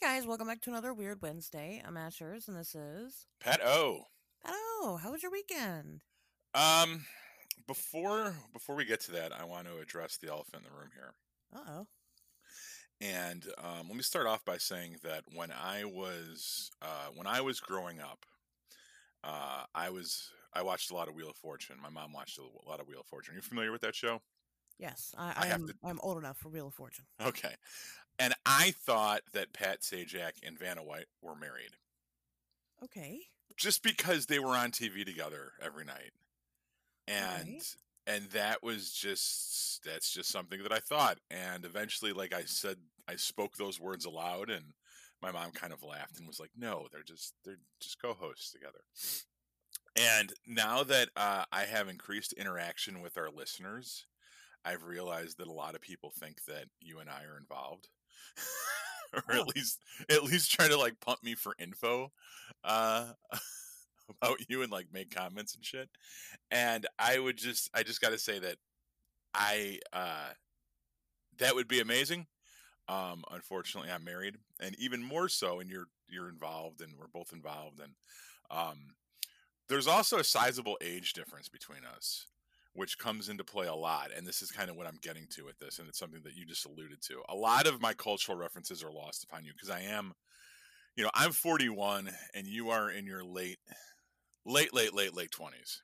guys, welcome back to another Weird Wednesday. I'm Ashers, and this is Pat O. Pat O. How was your weekend? Um, before before we get to that, I want to address the elephant in the room here. Uh oh. And um, let me start off by saying that when I was uh, when I was growing up, uh, I was I watched a lot of Wheel of Fortune. My mom watched a lot of Wheel of Fortune. Are you familiar with that show? Yes, I, I, I have am. to- I'm old enough for Wheel of Fortune. Okay. And I thought that Pat Sajak and Vanna White were married Okay. just because they were on TV together every night. And Right. and that was just that's just something that I thought. And eventually like I said I spoke those words aloud and my mom kind of laughed and was like, "No, they're just they're just co-hosts together." And now that uh, I have increased interaction with our listeners, I've realized that a lot of people think that you and I are involved, or at least at least try to like pump me for info uh, about you and like make comments and shit. And I would just I just got to say that I uh, that would be amazing. Um, unfortunately, I'm married, and even more so, and you're you're involved, and we're both involved, and um, there's also a sizable age difference between us, which comes into play a lot. And this is kind of what I'm getting to with this, and it's something that you just alluded to. A lot of my cultural references are lost upon you because I am, you know, I'm 41, and you are in your late, late, late, late, late 20s.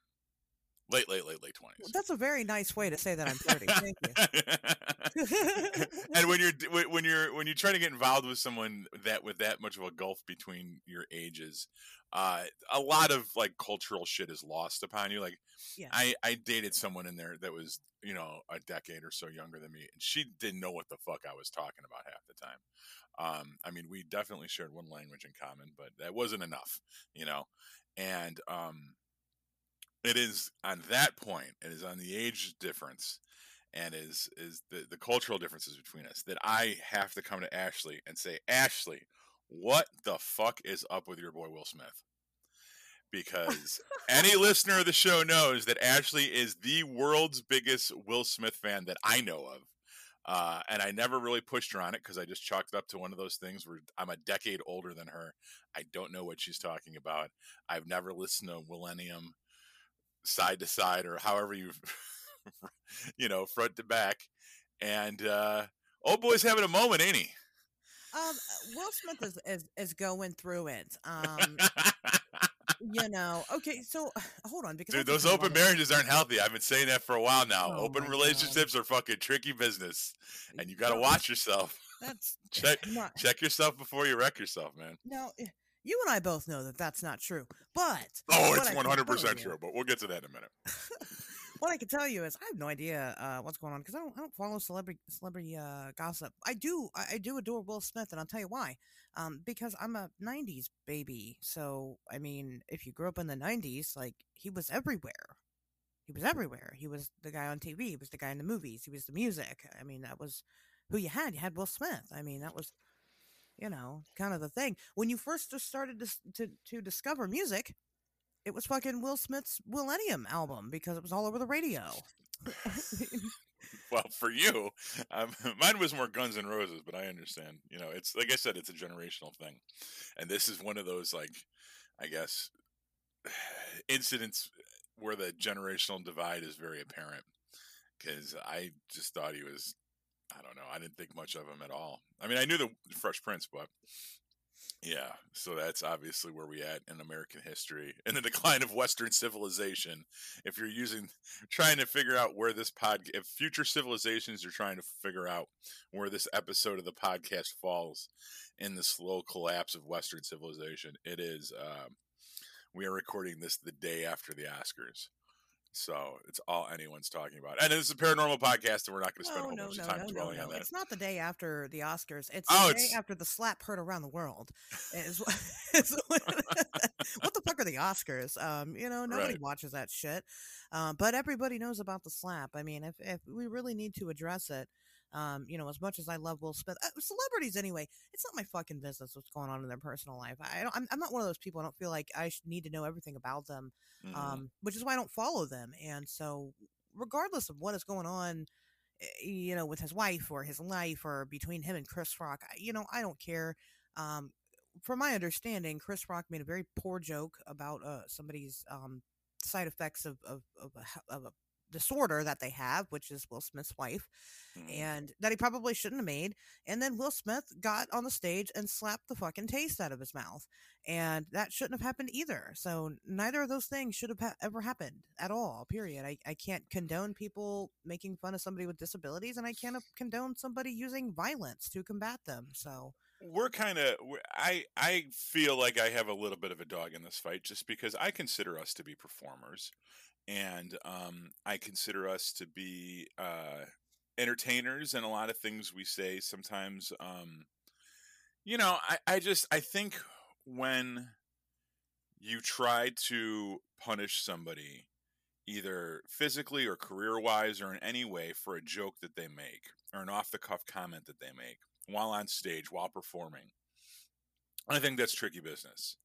Late, late, late, late 20s. That's a very nice way to say that I'm 30. Thank you. and when you're when when you're when you try to get involved with someone that with that much of a gulf between your ages uh a lot of like cultural shit is lost upon you like Yeah. i i dated someone in there that was you know a decade or so younger than me and she didn't know what the fuck i was talking about half the time um i mean we definitely shared one language in common but that wasn't enough you know and um it is on that point it is on the age difference and is is the, the cultural differences between us that I have to come to Ashley and say, Ashley, what the fuck is up with your boy Will Smith? Because any listener of the show knows that Ashley is the world's biggest Will Smith fan that I know of. Uh, and I never really pushed her on it because I just chalked it up to one of those things where I'm a decade older than her. I don't know what she's talking about. I've never listened to Millennium side to side or however you you know front to back and uh old boy's having a moment ain't he Um, Will Smith is, is is going through it. Um, you know. Okay, so hold on because dude those open marriages aren't healthy i've been saying that for a while now Oh open my God. relationships are fucking tricky business and you got to watch yourself That's check not, check yourself before you wreck yourself man no. You and I both know that that's not true. But oh it's 100% tell true but we'll get to that in a minute what I can tell you is I have no idea uh, what's going on because I don't, I don't follow celebrity celebrity uh, gossip. I do I, I do adore Will Smith, and I'll tell you why. Um, because I'm a '90s baby, so I mean, if you grew up in the '90s, like he was everywhere. He was everywhere. He was the guy on TV. He was the guy in the movies. He was the music. I mean, that was who you had. You had Will Smith. I mean, that was, you know, kind of the thing. When you first just started to to, to discover music, it was fucking Will Smith's Millennium album because it was all over the radio. well for you um, mine was more Guns N' Roses but i understand you know it's like i said it's a generational thing and this is one of those like i guess incidents where the generational divide is very apparent because i just thought he was i don't know i didn't think much of him at all. I mean i knew the fresh prince but yeah so that's obviously where we at in american history and the decline of western civilization. If you're using trying to figure out where this pod if future civilizations are trying to figure out where this episode of the podcast falls in the slow collapse of western civilization it is um, we are recording this the day after the oscars so it's all anyone's talking about and it's a paranormal podcast and we're not going to spend a whole no, bunch no, of time dwelling on that It's not the day after the Oscars. It's Oh, the day after the slap heard around the world. Is what, is what, what the fuck are the Oscars? Um, you know, nobody Right. watches that shit. Um, but everybody knows about the slap. I mean, if if we really need to address it, um, you know, as much as I love Will Smith, uh, celebrities anyway, it's not my fucking business what's going on in their personal life. I don't. I'm, I'm not one of those people. I don't feel like I need to know everything about them Mhm. um, which is why I don't follow them. And so, regardless of what is going on, eh, you know, with his wife or his life or between him and Chris Rock, you know, I don't care. Um, from my understanding, Chris Rock made a very poor joke about uh, somebody's um, side effects of of, of, a, of a disorder that they have, which is Will Smith's wife, mm. and that he probably shouldn't have made. And then Will Smith got on the stage and slapped the fucking taste out of his mouth, and that shouldn't have happened either. So neither of those things should have ha- ever happened at all. Period. I, I can't condone people making fun of somebody with disabilities, and I can't condone somebody using violence to combat them. So we're kind of i i feel like i have a little bit of a dog in this fight just because i consider us to be performers and um, i consider us to be uh, entertainers and a lot of things we say sometimes um, you know I, I just i think when you try to punish somebody either physically or career wise or in any way for a joke that they make or an off the cuff comment that they make while on stage, while performing. I think that's tricky business.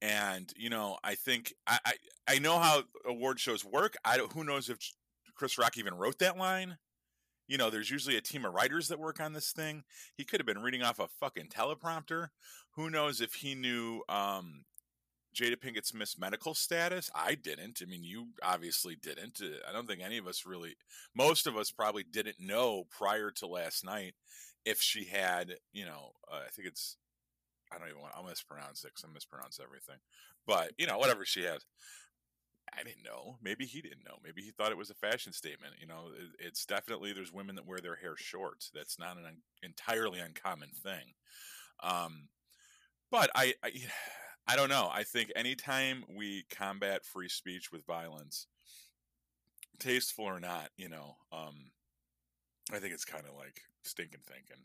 And you know, I think I, I, I know how award shows work. I don't, who knows if Chris Rock even wrote that line. You know, there's usually a team of writers that work on this thing. He could have been reading off a fucking teleprompter. Who knows if he knew um, Jada Pinkett Smith's medical status? I didn't. I mean, you obviously didn't. I don't think any of us really, most of us probably didn't know prior to last night if she had, you know, uh, I think it's, I don't even want, I'll mispronounce it because I mispronounce everything. But, you know, whatever she has. I didn't know. Maybe he didn't know. Maybe he thought it was a fashion statement. You know, it, it's definitely, there's women that wear their hair short. That's not an un, entirely uncommon thing. Um, but I, I, I don't know. I think anytime we combat free speech with violence, tasteful or not, you know, um, I think it's kind of like stinking thinking.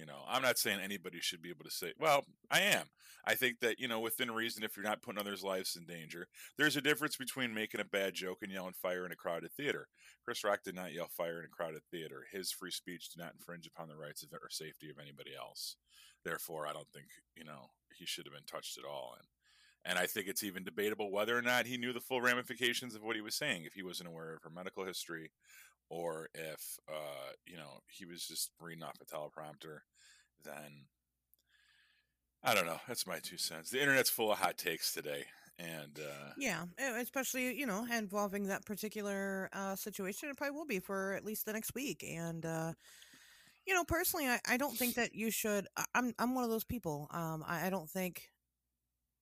You know, I'm not saying anybody should be able to say, well, I am. I think that, you know, within reason, if you're not putting others' lives in danger, there's a difference between making a bad joke and yelling fire in a crowded theater. Chris Rock did not yell fire in a crowded theater. His free speech did not infringe upon the rights of, or safety of anybody else. Therefore, I don't think, you know, he should have been touched at all. And, and I think it's even debatable whether or not he knew the full ramifications of what he was saying if he wasn't aware of her medical history or if uh, you know he was just reading off a teleprompter, then I don't know. That's my two cents. The internet's full of hot takes today, and uh, yeah, especially you know involving that particular uh, situation. It probably will be for at least the next week, and. Uh, you know, personally, I, I don't think that you should. I'm I'm one of those people. Um, I, I don't think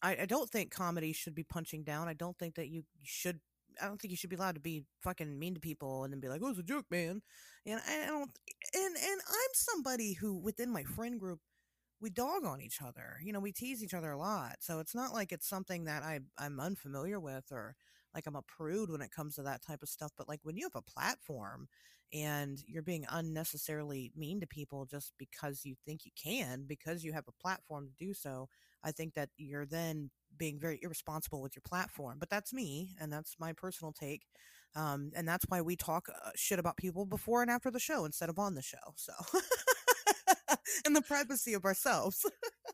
I, I, don't think comedy should be punching down. I don't think that you should I don't think you should be allowed to be fucking mean to people and then be like, "Oh, it's a joke, man." And I don't. And and I'm somebody who within my friend group, we dog on each other. You know, we tease each other a lot. So it's not like it's something that I I'm unfamiliar with or like I'm a prude when it comes to that type of stuff. But like when you have a platform and you're being unnecessarily mean to people just because you think you can, because you have a platform to do so, I think that you're then being very irresponsible with your platform. But that's me, and that's my personal take. Um, and that's why we talk uh, shit about people before and after the show instead of on the show. So, in the privacy of ourselves.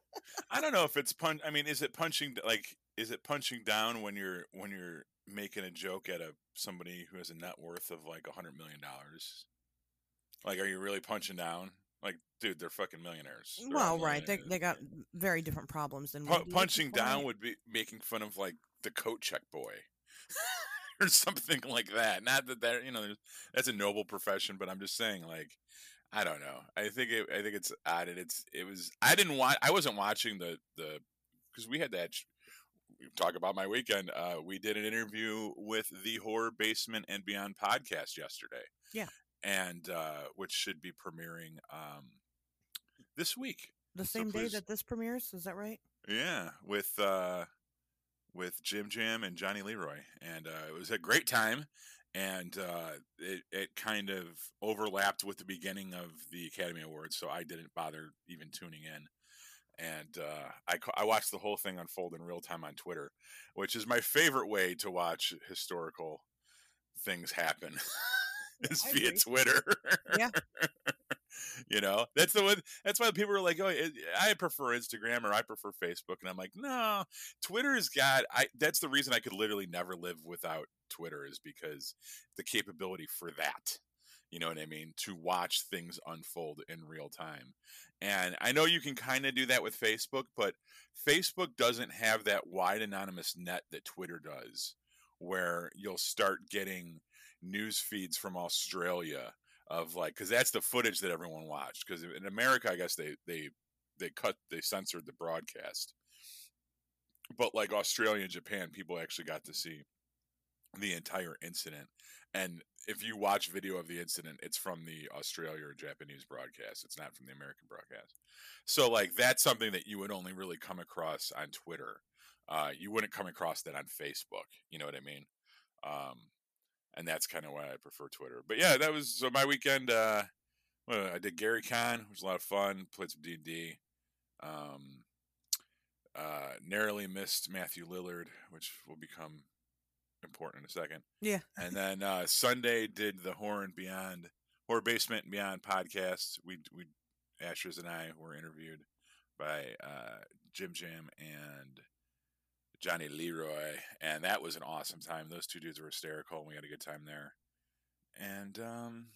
I don't know if it's punch. I mean, is it punching like? Is it punching down when you're when you're making a joke at a somebody who has a net worth of like a hundred million dollars? Like, are you really punching down? Like, dude, they're fucking millionaires. They're well, right. They they got very different problems than P- punching down would be making fun of like the coat check boy. or something like that. Not that that you know that's a noble profession, but I'm just saying like I don't know. I think it, I think it's odd. It's it was I didn't watch. I wasn't watching the the because we had that. Talk about my weekend. Uh, we did an interview with the Horror Basement and Beyond podcast yesterday. Yeah, and uh, which should be premiering um, this week. The same so day that this premieres, is that right? Yeah, with uh, with Jim Jam and Johnny Leroy, and uh, it was a great time. And uh, it it kind of overlapped with the beginning of the Academy Awards, so I didn't bother even tuning in. And uh, I I watched the whole thing unfold in real time on Twitter, which is my favorite way to watch historical things happen. is I via agree. Twitter. Yeah. you know, that's the one. That's why people are like, "Oh, eh, I prefer Instagram or I prefer Facebook," and I'm like, "No, Twitter's got." I that's the reason I could literally never live without Twitter is because the capability for that. You know what I mean? To watch things unfold in real time. And I know you can kind of do that with Facebook, but Facebook doesn't have that wide anonymous net that Twitter does, where you'll start getting news feeds from Australia of like because that's the footage that everyone watched. Because in America, I guess they they they cut they censored the broadcast, but like Australia and Japan, people actually got to see the entire incident. And if you watch video of the incident, it's from the Australia or Japanese broadcast. It's not from the American broadcast. So like that's something that you would only really come across on Twitter. Uh, you wouldn't come across that on Facebook. You know what I mean? Um, and that's kind of why I prefer Twitter. But yeah, that was so my weekend. Uh, well, I did Gary Con, which was a lot of fun. Played some D and D. Um, uh, narrowly missed Matthew Lillard, which will become important in a second. Yeah. And then uh, Sunday did the Horror and Beyond, Horror Basement and Beyond podcast. We we Ashers and I were interviewed by uh, Jim Jam and Johnny Leroy, and that was an awesome time. Those two dudes were hysterical, and we had a good time there. And um,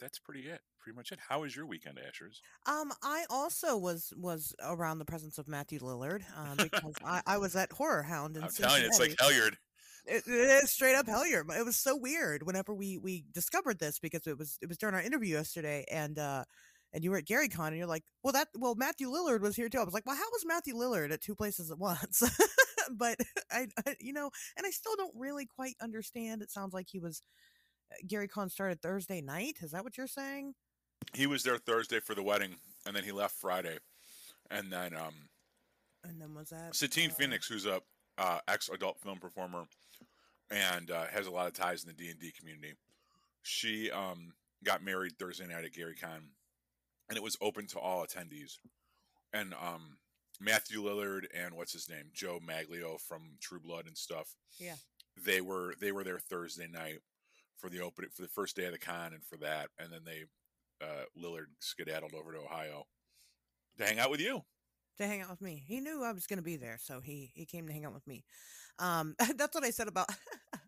that's pretty it. Pretty much it. How was your weekend, Ashers? Um, I also was was around the presence of Matthew Lillard uh, because I, I was at Horror Hound in I'm telling you, it's like Cincinnati. Helliard. It, it is straight up Hellier. It was so weird whenever we we discovered this because it was it was during our interview yesterday and uh and you were at Gary Con and you're like, well that well Matthew Lillard was here too. I was like, well how was Matthew Lillard at two places at once? but I, I you know, and I still don't really quite understand. It sounds like he was uh, Gary Con started Thursday night. Is that what you're saying? He was there Thursday for the wedding, and then he left Friday. And then um, And then was that Satine uh, Phoenix, who's a uh, ex-adult film performer and uh, has a lot of ties in the D and D community, she um, got married Thursday night at Gary Con, and it was open to all attendees. And um, Matthew Lillard and what's his name, Joe Maglio from True Blood and stuff. Yeah. they were they were there Thursday night for the opening for the first day of the con and for that, and then they uh, Lillard skedaddled over to Ohio to hang out with you. to hang out with me. He knew I was going to be there, so he he came to hang out with me. Um, that's what I said about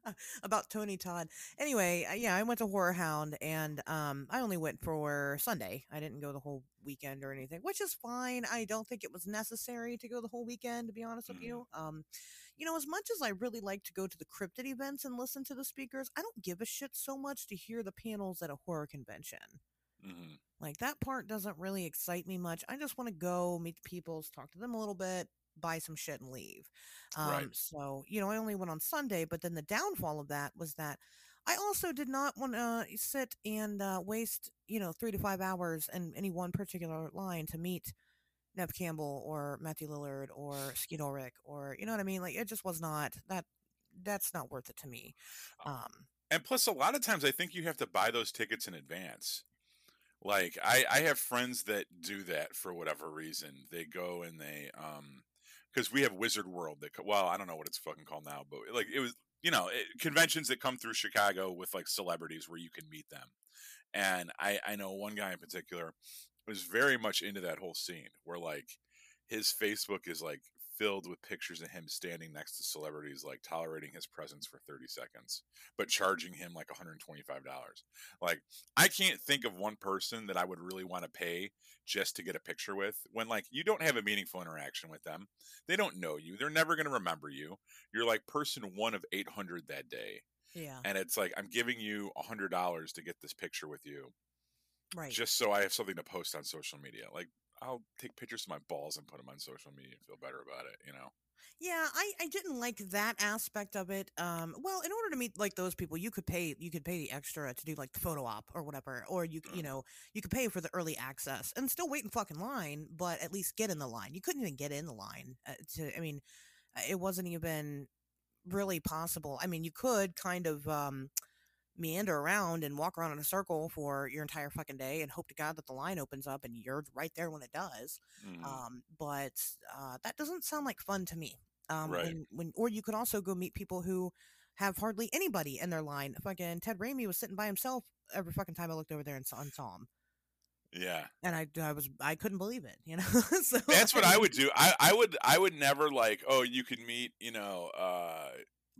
about Tony Todd. Anyway, uh, yeah, I went to Horror Hound, and um, I only went for Sunday. I didn't go the whole weekend or anything, which is fine. I don't think it was necessary to go the whole weekend, to be honest with Mhm. you. Um, you know, as much as I really like to go to the cryptid events and listen to the speakers, I don't give a shit so much to hear the panels at a horror convention. hmm Like that part doesn't really excite me much. I just want to go meet the people, talk to them a little bit, buy some shit and leave. Um, Right. So, you know, I only went on Sunday, but then the downfall of that was that I also did not want to sit and uh, waste, you know, three to five hours in any one particular line to meet Neve Campbell or Matthew Lillard or Skeet Ulrich or, you know what I mean? Like it just was not that. That's not worth it to me. Oh. Um, And plus, a lot of times, I think you have to buy those tickets in advance. Like I, I have friends that do that for whatever reason. They go and they, um, because we have Wizard World. That well, I don't know what it's fucking called now, but like it was, you know, it, conventions that come through Chicago with like celebrities where you can meet them. And I, I know one guy in particular was very much into that whole scene where like his Facebook is like filled with pictures of him standing next to celebrities, like tolerating his presence for 30 seconds, but charging him like $125. Like, I can't think of one person that I would really want to pay just to get a picture with when, like, you don't have a meaningful interaction with them. They don't know you. They're never going to remember you. You're like person one of 800 that day. yeah, And it's like, I'm giving you $100 to get this picture with you right. just so I have something to post on social media. Like, I'll take pictures of my balls and put them on social media and feel better about it, you know? Yeah, I, I didn't like that aspect of it. Um, well, in order to meet like those people, you could pay you could pay the extra to do like the photo op or whatever, or you you Mm. know you could pay for the early access and still wait in fucking line, but at least get in the line. You couldn't even get in the line. Uh, to I mean, uh, it wasn't even really possible. I mean, you could kind of um, meander around and walk around in a circle for your entire fucking day and hope to God that the line opens up and you're right there when it does Mhm. um, but uh, that doesn't sound like fun to me. Um, Right. when, when, or you could also go meet people who have hardly anybody in their line. Fucking Ted Raimi was sitting by himself every fucking time I looked over there and saw, and saw him, yeah. and I, I was, I couldn't believe it. You know, so That's what I would do. I, I would I would never like, oh, you could meet, you know, uh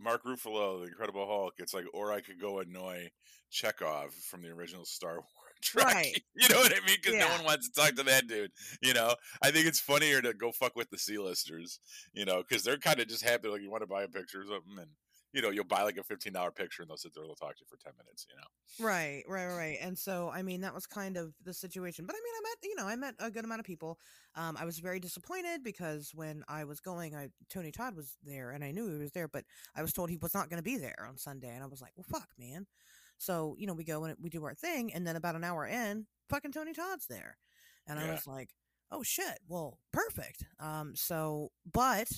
Mark Ruffalo, the Incredible Hulk. It's like, or I could go annoy Chekhov from the original Star Wars. Trek. Right. You know what I mean? Because Yeah. no one wants to talk to that dude. You know, I think it's funnier to go fuck with the C-listers. You know, because they're kind of just happy. Like, you want to buy a picture or something, and you know, you'll buy like a fifteen dollar picture, and they'll sit there, they'll talk to you for ten minutes. You know. Right, right, right. And so, I mean, that was kind of the situation. But I mean, I met, you know, I met a good amount of people. Um, I was very disappointed because when I was going, I Tony Todd was there, and I knew he was there, but I was told he was not going to be there on Sunday, and I was like, well, fuck, man. So you know, we go and we do our thing, and then about an hour in, fucking Tony Todd's there, and I was like, oh shit, well, perfect. Um, so, but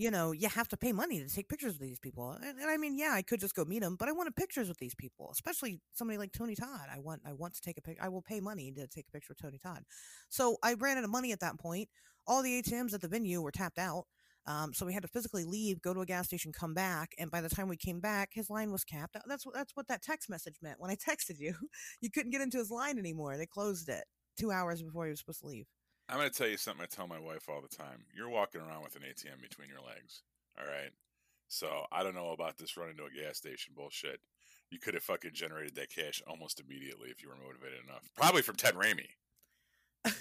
you know, you have to pay money to take pictures with these people. And, and I mean, yeah, I could just go meet them, but I wanted pictures with these people, especially somebody like Tony Todd. I want, I want to take a pic. I will pay money to take a picture with Tony Todd. So I ran out of money at that point. All the ATMs at the venue were tapped out. Um, so we had to physically leave, go to a gas station, come back, and by the time we came back, his line was capped. That's that's what that text message meant. When I texted you, you couldn't get into his line anymore. They closed it two hours before he was supposed to leave. I'm going to tell you something I tell my wife all the time. You're walking around with an ATM between your legs. All right. So I don't know about this running to a gas station bullshit. You could have fucking generated that cash almost immediately if you were motivated enough. Probably from Ted Raimi.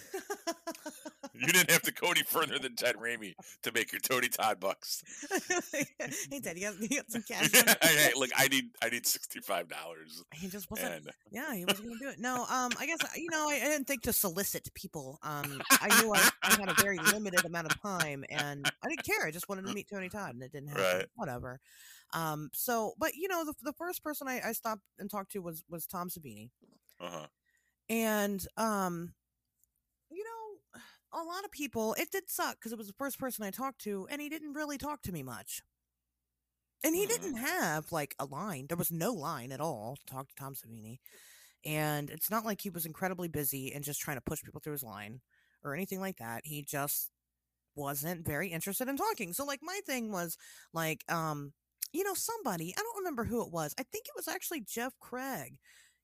You didn't have to go any further than Ted Raimi to make your Tony Todd bucks. hey, Ted, you got, you got some cash. you? hey, look, I need I need sixty five dollars. He just wasn't. And Yeah, he wasn't gonna do it. No, um, I guess you know I, I didn't think to solicit people. Um, I knew I, I had a very limited amount of time, and I didn't care. I just wanted to meet Tony Todd, and it didn't happen. Right. Whatever. Um, so, but you know, the, the first person I, I stopped and talked to was was Tom Savini, uh huh. and um, a lot of people. It did suck because it was the first person I talked to, and he didn't really talk to me much. And he Mhm. didn't have like a line. There was no line at all to talk to Tom Savini. And it's not like he was incredibly busy and just trying to push people through his line or anything like that. He just wasn't very interested in talking. So like my thing was like um you know somebody, I don't remember who it was. I think it was actually Jeff Craig.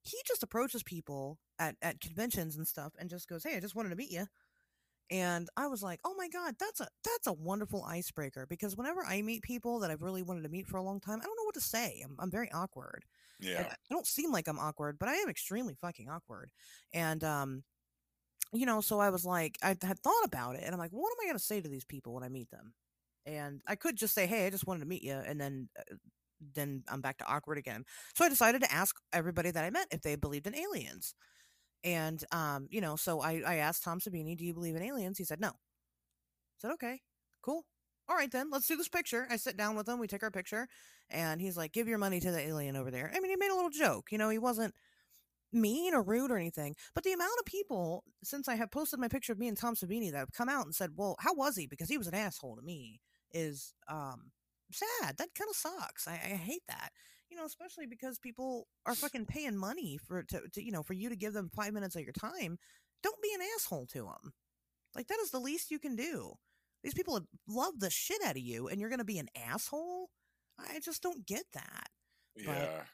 He just approaches people at at conventions and stuff and just goes, "Hey, I just wanted to meet you." And I was like, "Oh my god, that's a that's a wonderful icebreaker because whenever I meet people that I've really wanted to meet for a long time, I don't know what to say. I'm I'm very awkward. Yeah. I I don't seem like I'm awkward, but I am extremely fucking awkward. And um, you know, so I was like, I had thought about it, and I'm like, what am I gonna say to these people when I meet them? And I could just say, hey, I just wanted to meet you, and then uh, then I'm back to awkward again. So I decided to ask everybody that I met if they believed in aliens. And um, you know, so I I asked Tom Savini, do you believe in aliens? He said no. I said okay, cool. All right then, let's do this picture. I sit down with him, we take our picture, and he's like, "Give your money to the alien over there." I mean, he made a little joke. You know, he wasn't mean or rude or anything. But the amount of people since I have posted my picture of me and Tom Savini that have come out and said, "Well, how was he?" Because he was an asshole to me is um sad. That kind of sucks. I, I hate that. You know, especially because people are fucking paying money for to, to you know for you to give them five minutes of your time. Don't be an asshole to them. Like that is the least you can do. These people love the shit out of you, and you're going to be an asshole. I just don't get that Yeah.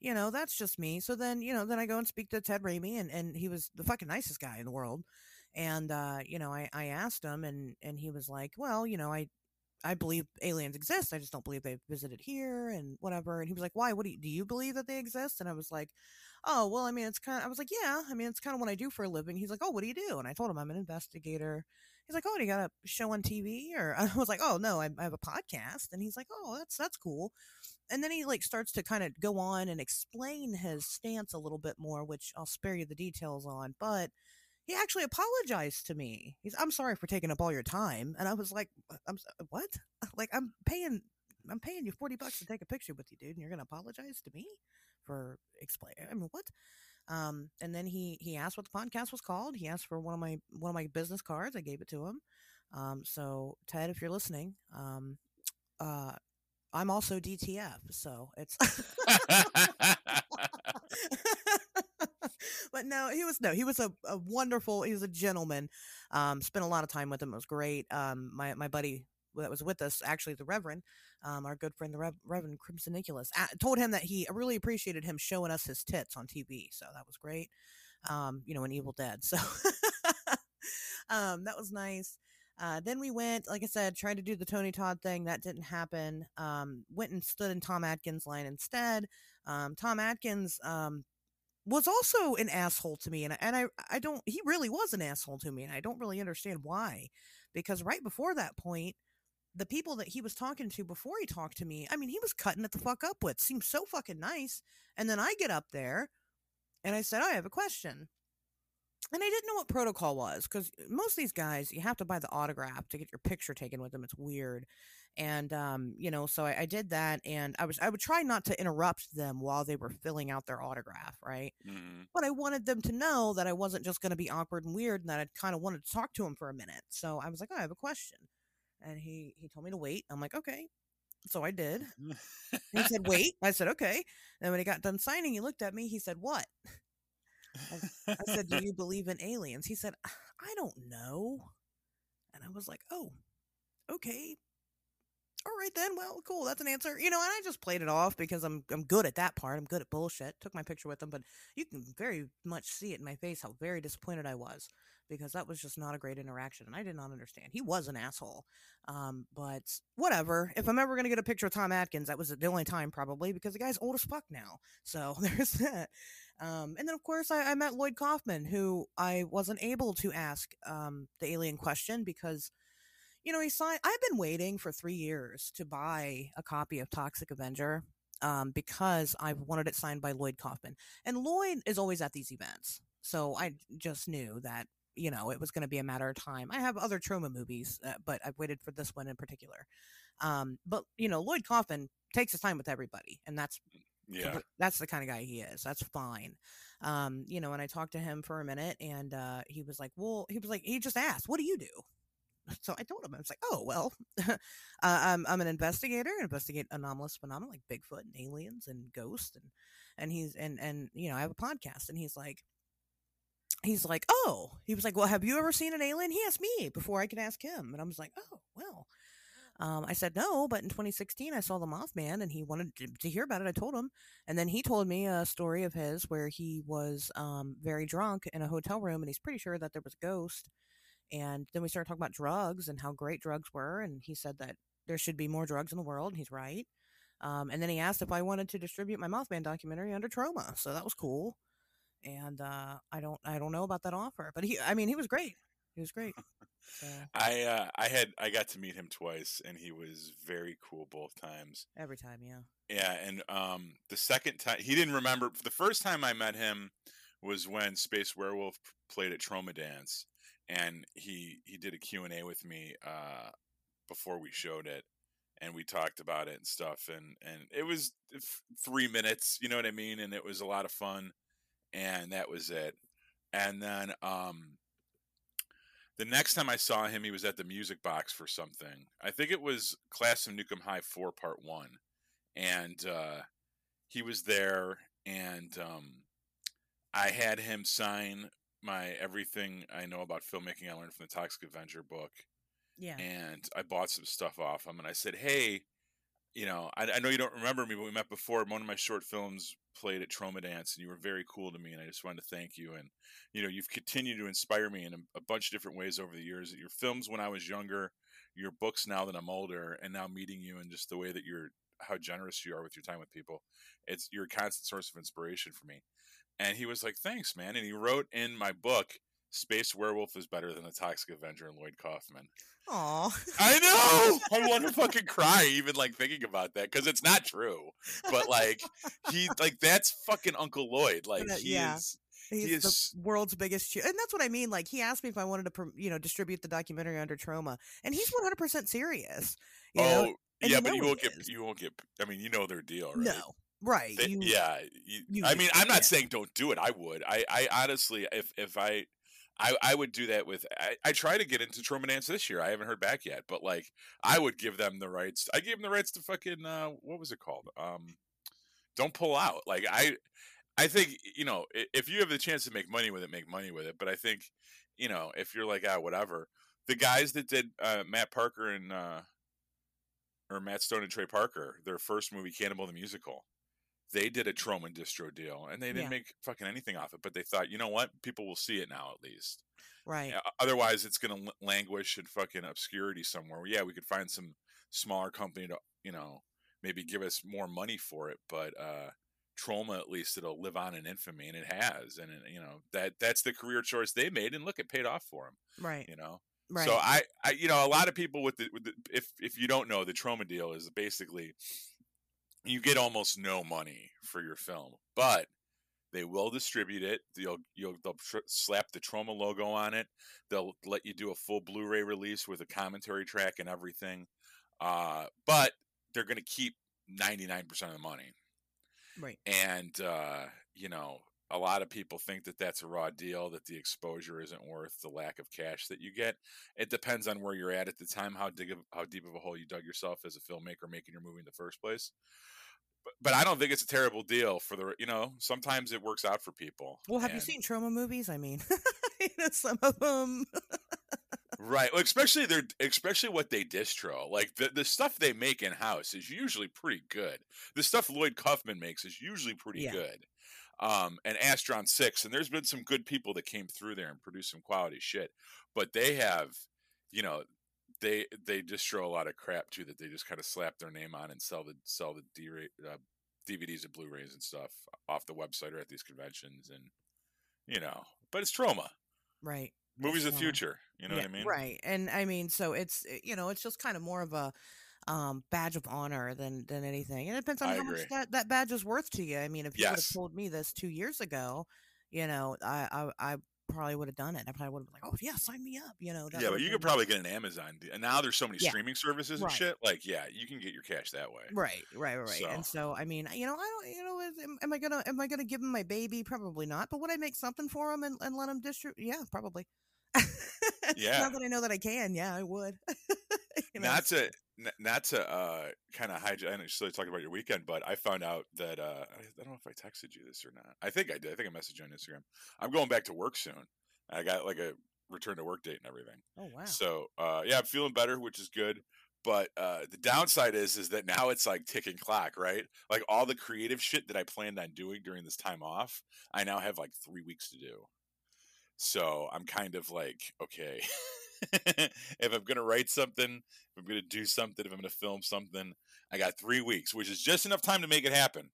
you know, that's just me. So then, you know, then I go and speak to Ted Raimi and, and he was the fucking nicest guy in the world. And, uh, you know, I, I asked him and, and he was like, well, you know, I, I believe aliens exist. I just don't believe they've visited here and whatever. And he was like, why, what do you, do you believe that they exist? And I was like, oh, well, I mean, it's kind of, I was like, yeah, I mean, it's kind of what I do for a living. He's like, oh, what do you do? And I told him I'm an investigator. He's like, oh, do you got a show on TV? Or I was like, oh, no, I, I have a podcast. And he's like, oh, that's, that's cool and then he like starts to kind of go on and explain his stance a little bit more which i'll spare you the details on but he actually apologized to me. He's i'm sorry for taking up all your time. And i was like i'm what? Like i'm paying i'm paying you 40 bucks to take a picture with you dude and you're gonna apologize to me for explain i mean what? Um and then he he asked what the podcast was called. He asked for one of my one of my business cards. I gave it to him. Um so ted if you're listening um uh I'm also DTF, so it's. but no, he was no, he was a, a wonderful. He was a gentleman. Um, spent a lot of time with him. It was great. Um, my my buddy that was with us, actually, the Reverend, um, our good friend, the Rev- Reverend Crimson Nicholas, told him that he really appreciated him showing us his tits on TV. So that was great. Um, you know, in Evil Dead. So um, that was nice. Uh, then we went, like I said, tried to do the Tony Todd thing. That didn't happen. Um, went and stood in Tom Atkins' line instead. Um, Tom Atkins um, was also an asshole to me, and and I I don't. He really was an asshole to me, and I don't really understand why. Because right before that point, the people that he was talking to before he talked to me, I mean, he was cutting it the fuck up with. Seemed so fucking nice. And then I get up there, and I said, I have a question and I didn't know what protocol was because most of these guys, you have to buy the autograph to get your picture taken with them. It's weird. And, um, you know, so I, I, did that and I was, I would try not to interrupt them while they were filling out their autograph. Right. Mm-hmm. But I wanted them to know that I wasn't just going to be awkward and weird and that I kind of wanted to talk to him for a minute. So I was like, oh, I have a question. And he, he told me to wait. I'm like, okay. So I did. he said, wait. I said, okay. And when he got done signing, he looked at me. He said, what? I, I said, Do you believe in aliens? He said, I don't know. And I was like, Oh, okay. All right then. Well, cool. That's an answer. You know, and I just played it off because I'm I'm good at that part. I'm good at bullshit. Took my picture with them but you can very much see it in my face how very disappointed I was because that was just not a great interaction and I did not understand. He was an asshole. Um, but whatever. If I'm ever going to get a picture of Tom Atkins, that was the only time probably because the guy's old as fuck now. So there's that. Um, and then, of course, I, I, met Lloyd Kaufman, who I wasn't able to ask um, the alien question because, you know, he signed. I've been waiting for three years to buy a copy of Toxic Avenger um, because I wanted it signed by Lloyd Kaufman. And Lloyd is always at these events. So I just knew that, you know, it was going to be a matter of time. I have other Troma movies, uh, but I've waited for this one in particular. Um, but, you know, Lloyd Kaufman takes his time with everybody. And that's yeah that's the kind of guy he is that's fine um you know and i talked to him for a minute and uh he was like well he was like he just asked what do you do so i told him i was like oh well uh, I'm, I'm an investigator investigate anomalous phenomena like bigfoot and aliens and ghosts and and he's and and you know i have a podcast and he's like he's like oh he was like well have you ever seen an alien he asked me before i could ask him and i was like oh well um, I said no, but in 2016 I saw the Mothman and he wanted to, hear about it. I told him, and then he told me a story of his where he was um, very drunk in a hotel room and he's pretty sure that there was a ghost. And then we started talking about drugs and how great drugs were, and he said that there should be more drugs in the world. And he's right. Um, and then he asked if I wanted to distribute my Mothman documentary under Troma, so that was cool. And uh, I don't, I don't know about that offer, but he, I mean, he was great. He was great. I uh, I had I got to meet him twice, and he was very cool both times. Every time, yeah. Yeah, and um, the second time he didn't remember. The first time I met him was when Space Werewolf played at Troma Dance, and he he did a Q and A with me uh, before we showed it, and we talked about it and stuff, and and it was three minutes, you know what I mean, and it was a lot of fun, and that was it. And then um, the next time I saw him, he was at the music box for something. I think it was Class of Nuke 'Em High 4 Part 1. And uh, he was there, and um, I had him sign my Everything I Know About Filmmaking I Learned from the Toxic Avenger book. Yeah. And I bought some stuff off him, and I said, hey, you know, I, I know you don't remember me, but we met before. One of my short films played at Troma Dance, and you were very cool to me, and I just wanted to thank you. And you know, you've continued to inspire me in a, a bunch of different ways over the years. Your films when I was younger, your books now that I'm older, and now meeting you, and just the way that you're, how generous you are with your time with people. It's you're a constant source of inspiration for me. And he was like, "Thanks, man." And he wrote in my book, "Space Werewolf is better than the Toxic Avenger" and Lloyd Kaufman. Aw. I know. I want to fucking cry even like thinking about that because it's not true. But like he like that's fucking Uncle Lloyd. Like he yeah. is. He's he is, the world's biggest, cheer- and that's what I mean. Like he asked me if I wanted to, you know, distribute the documentary under Troma. and he's one hundred percent serious. You oh, know? yeah, you but you won't get, is. you won't get. I mean, you know their deal, right? No, right? They, you, yeah, you, you I mean, I'm not yeah. saying don't do it. I would. I, I honestly, if if I I, I would do that with I, I try to get into Troma Dance this year. I haven't heard back yet, but like I would give them the rights. I gave them the rights to fucking uh, what was it called? Um, don't pull out. Like I I think you know if you have the chance to make money with it, make money with it. But I think you know if you're like ah whatever, the guys that did uh, Matt Parker and uh, or Matt Stone and Trey Parker, their first movie Cannibal the Musical, they did a Troma distro deal, and they didn't Yeah. make fucking anything off it. But they thought, you know what, people will see it now at least. Right. Otherwise, it's going to languish in fucking obscurity somewhere. Yeah, we could find some smaller company to, you know, maybe give us more money for it, but uh Troma at least it'll live on in infamy, and it has. And it, you know that that's the career choice they made, and look, it paid off for them. Right. You know, Right. so I, I, you know, a lot of people with the, with the if if you don't know, the Troma deal is basically you get almost no money for your film, but they will distribute it. You'll you'll they'll tr- slap the Troma logo on it. They'll let you do a full Blu-ray release with a commentary track and everything. Uh, but they're going to keep 99% of the money. right. And uh, you know, a lot of people think that that's a raw deal, that the exposure isn't worth the lack of cash that you get. It depends on where you're at at the time, how dig of, how deep of a hole you dug yourself as a filmmaker making your movie in the first place. But, but I don't think it's a terrible deal for the you know. Sometimes it works out for people. Well, have you seen Troma movies? I mean, you know, some of them. Right, well, especially their especially what they distro. Like the the stuff they make in house is usually pretty good. The stuff Lloyd Kaufman makes is usually pretty Yeah. good. Um, and Astron Six, and there's been some good people that came through there and produced some quality shit. But they have, you know, they they distro a lot of crap too that they just kind of slap their name on and sell the sell the D uh, DVDs and Blu-rays and stuff off the website or at these conventions, and you know, but it's Troma. right. Movies of the future. You know yeah, what I mean? Right. And I mean, so it's eh, you know, it's just kind of more of a um, badge of honor than than anything. And it depends on I how agree. much that, that badge is worth to you. I mean, if you would have told me this two years ago, you know, I I, I probably would have done it. I probably would have been like, oh yeah, sign me up. You know. yeah, but you could probably get an Amazon. And now there's so many Yeah. streaming services and Right. shit. Like, yeah, you can get your cash that way. Right, right, right, right. And So- so, I mean, you know, I don't, you know, is- am, am I gonna, am I gonna give him my baby? Probably not. But would I make something for him and, and let him distribute? Yeah, probably. Yeah. Now that I know that I can, yeah, I would. You know, Not to not to uh, kind of hijack. I know you're talking about your weekend, but I found out that uh, I, I don't know if I texted you this or not. I think I did. I think I messaged you on Instagram. I'm going back to work soon. I got like a return to work date and everything. Oh wow. So uh, yeah, I'm feeling better, which is good. But uh, the downside is is that now it's like ticking clock, right? Like all the creative shit that I planned on doing during this time off, I now have like three weeks to do. So I'm kind of like, okay, if I'm gonna write something, if I'm gonna do something, if I'm gonna film something, I got three weeks, which is just enough time to make it happen.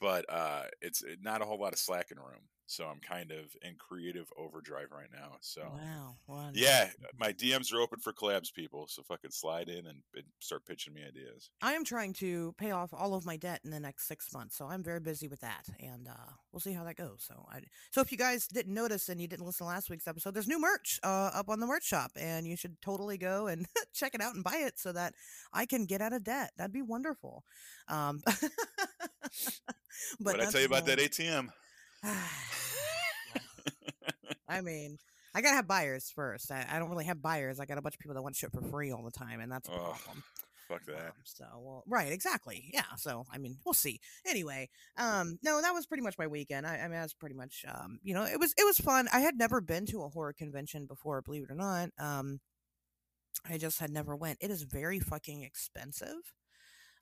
But uh, it's uh, not a whole lot of slack in room. So I'm kind of in creative overdrive right now. So Wow. Wow. yeah, my DMs are open for collabs, people. So fucking slide in and, and start pitching me ideas. I am trying to pay off all of my debt in the next six months, so I'm very busy with that, and uh, we'll see how that goes. So, I, so if you guys didn't notice and you didn't listen to last week's episode, there's new merch uh, up on the merch shop, and you should totally go and check it out and buy it so that I can get out of debt. That'd be wonderful. Um, but I tell you about that ATM? I mean, I gotta have buyers first. I, I don't really have buyers. I got a bunch of people that want shit for free all the time, and that's a Ugh. problem. Fuck that. Um, so well, right, exactly. Yeah. So I mean, we'll see. Anyway, um, no, that was pretty much my weekend. I, I mean, that's pretty much, um, you know, it was it was fun. I had never been to a horror convention before, believe it or not. Um, I just had never went. It is very fucking expensive.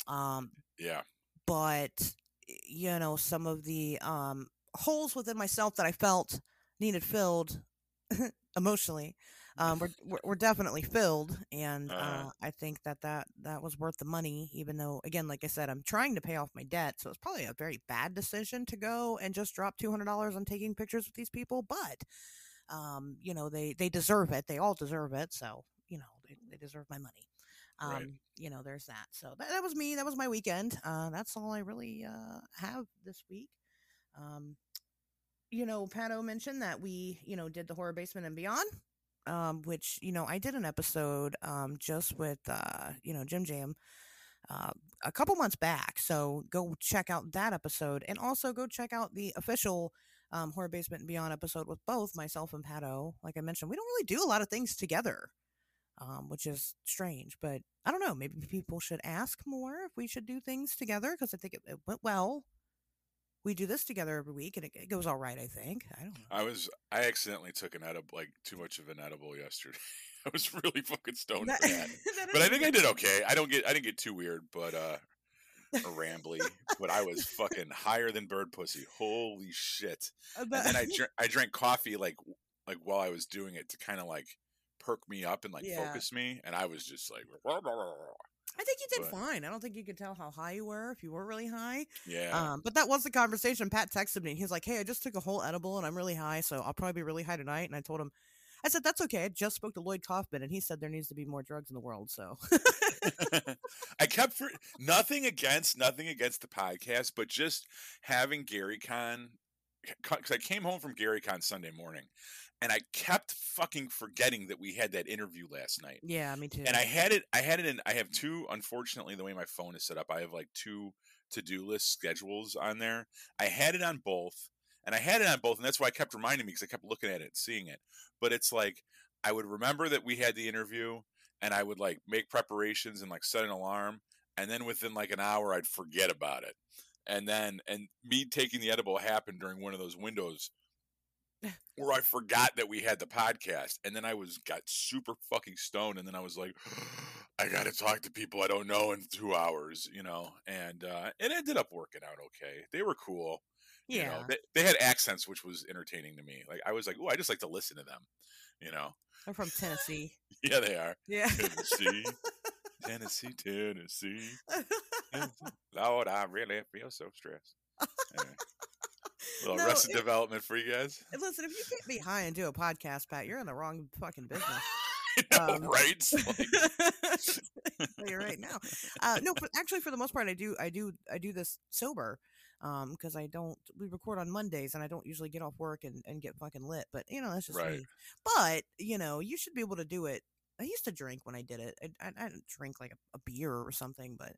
Um, Yeah. but you know, some of the um holes within myself that I felt needed filled emotionally um, were, were definitely filled, and Uh-huh. uh, I think that, that that was worth the money. Even though, again, like I said, I'm trying to pay off my debt, so it's probably a very bad decision to go and just drop two hundred dollars on taking pictures with these people. But um, you know, they they deserve it. They all deserve it. So you know, they, they deserve my money. Um, Right. you know, there's that. So that, that was me. That was my weekend. Uh, that's all I really uh, have this week. Um, you know, Pato mentioned that we, you know, did the horror basement and beyond, um, which you know I did an episode um, just with uh, you know Jim Jam uh, a couple months back. So go check out that episode, and also go check out the official um, horror basement and beyond episode with both myself and Pato. Like I mentioned, we don't really do a lot of things together. Um, which is strange, but I don't know. Maybe people should ask more if we should do things together because I think it, it went well we do this together every week and it, it goes all right i think i don't know I was I accidentally took an edible like too much of an edible yesterday. I was really fucking stoned That- for that. that But I think I did okay. I don't get I didn't get too weird, but uh or rambly, but I was fucking higher than bird pussy. Holy shit! Uh, And then I drank I drank coffee like like while I was doing it to kind of like perk me up and like Yeah. focus me, and I was just like, I think you did but- fine. I don't think you could tell how high you were if you were really high. yeah. Um, but that was the conversation. Pat texted me. He's like, "Hey, I just took a whole edible and I'm really high, so I'll probably be really high tonight." And I told him, I said, "That's okay." I just spoke to Lloyd Kaufman, and he said there needs to be more drugs in the world. So I kept for nothing against nothing against the podcast, but just having Gary Con because I came home from Gary Con Sunday morning, and I kept fucking forgetting that we had that interview last night. yeah, me too. And I had it. I had it in. I have two. Unfortunately, the way my phone is set up, I have like two to-do list schedules on there. I had it on both, and I had it on both, and that's why I kept reminding me because I kept looking at it seeing it. But it's like I would remember that we had the interview, and I would like make preparations and like set an alarm, and then within like an hour, I'd forget about it. And then, and me taking the edible happened during one of those windows where I forgot that we had the podcast, and then I was got super fucking stoned, and then I was like, I got to talk to people I don't know in two hours, you know, and uh, it ended up working out okay. They were cool, you yeah, know. They, they had accents, which was entertaining to me. Like I was like, oh, I just like to listen to them, you know. I'm from Tennessee. Yeah, they are Yeah. Tennessee, Tennessee, Tennessee. Lord, I really feel so stressed. Anyway, little No, Arrested Development for you guys. Listen, if you can't be high and do a podcast, Pat, you're in the wrong fucking business. Know, Um, right? Like- Tell you right now. Uh, no, but actually, for the most part, I do, I do, I do this sober, um, because I don't. We record on Mondays, and I don't usually get off work and, and get fucking lit. But you know, that's just Right. me. But you know, you should be able to do it. I used to drink when I did it. I, I, I didn't drink like a, a beer or something, but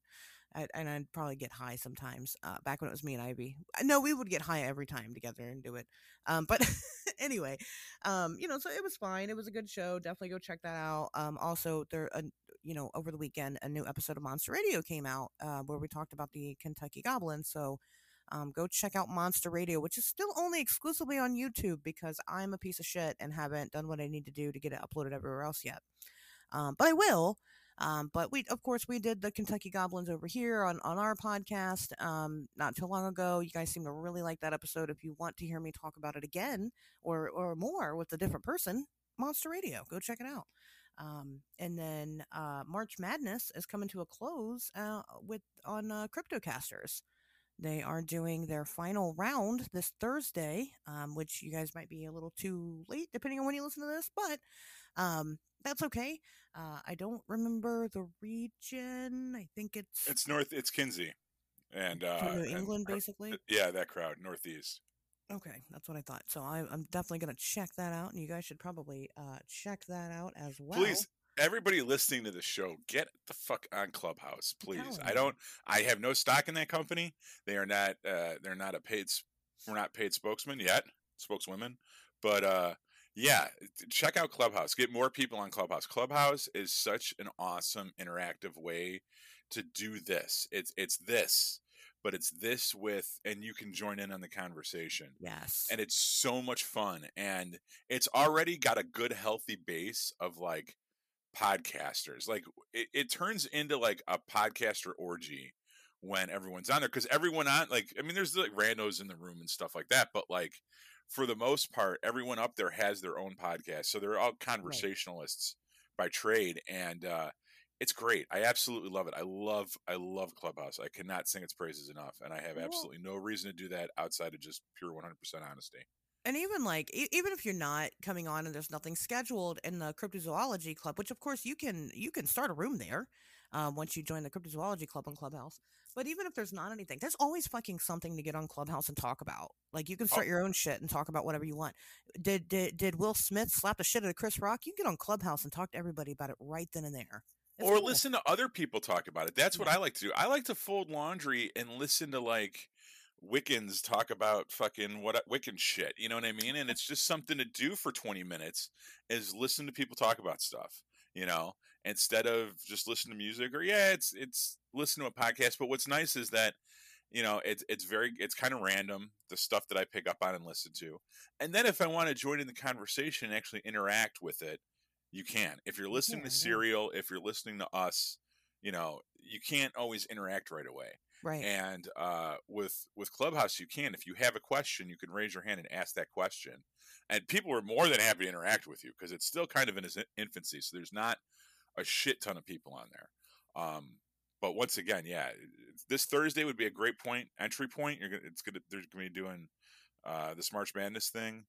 I, and I'd probably get high sometimes. Uh, back when it was me and Ivy. no, we would get high every time together and do it. Um, but anyway, um, you know, so it was fine. It was a good show. Definitely go check that out. Um, also there, uh, you know, over the weekend, a new episode of Monster Radio came out uh, where we talked about the Kentucky Goblin. So. Um, go check out Monster Radio, which is still only exclusively on YouTube because I'm a piece of shit and haven't done what I need to do to get it uploaded everywhere else yet. Um, but I will. Um, but we, of course, we did the Kentucky Goblins over here on, on our podcast um, not too long ago. You guys seem to really like that episode. If you want to hear me talk about it again or or more with a different person, Monster Radio, go check it out. Um, and then uh, March Madness is coming to a close uh, with on uh, CryptoCasters. They are doing their final round this Thursday, um, which you guys might be a little too late depending on when you listen to this, but um, that's okay. Uh, I don't remember the region. I think it's, it's north. It's Kinsey, and uh, from New England, cr- basically. yeah, that crowd northeast. Okay, that's what I thought. So I, I'm definitely going to check that out, and you guys should probably uh, check that out as well. Please, everybody listening to the show, get the fuck on Clubhouse, please. I don't. I have no stock in that company. They are not. Uh, they're not a paid. We're not paid spokesmen yet. Spokeswomen, but uh, yeah, check out Clubhouse. Get more people on Clubhouse. Clubhouse is such an awesome interactive way to do this. It's it's this, but it's this with, and you can join in on the conversation Yes. and it's so much fun and it's already got a good healthy base of like podcasters like it, it turns into like a podcaster orgy when everyone's on there because everyone on like i mean there's like randos in the room and stuff like that but like for the most part everyone up there has their own podcast so they're all conversationalists by trade and uh it's great i absolutely love it i love i love clubhouse i cannot sing its praises enough and i have absolutely no reason to do that outside of just pure 100% honesty. And even like e- even if you're not coming on and there's nothing scheduled in the cryptozoology club which of course you can you can start a room there um, once you join the cryptozoology club on clubhouse but even if there's not anything there's always fucking something to get on clubhouse and talk about like you can start your own shit and talk about whatever you want did did, did will smith slap the shit out of chris rock you can get on clubhouse and talk to everybody about it right then and there It's or cool. listen to other people talk about it. That's what Yeah. I like to do. I like to fold laundry and listen to like Wiccans talk about fucking what Wiccan shit. You know what I mean? And it's just something to do for 20 minutes is listen to people talk about stuff, you know, instead of just listen to music or yeah, it's it's listen to a podcast, but what's nice is that you know, it's it's very it's kind of random the stuff that I pick up on and listen to. And then if I want to join in the conversation and actually interact with it, you can. If you're listening can, to yeah. Serial, if you're listening to us, you know, you can't always interact right away. Right. And uh, with with Clubhouse, you can if you have a question, you can raise your hand and ask that question, and people are more than happy to interact with you because it's still kind of in its infancy. So there's not a shit ton of people on there. Um, but once again, yeah, this Thursday would be a great point entry point. You're gonna, it's gonna they're gonna be doing uh, this March Madness thing,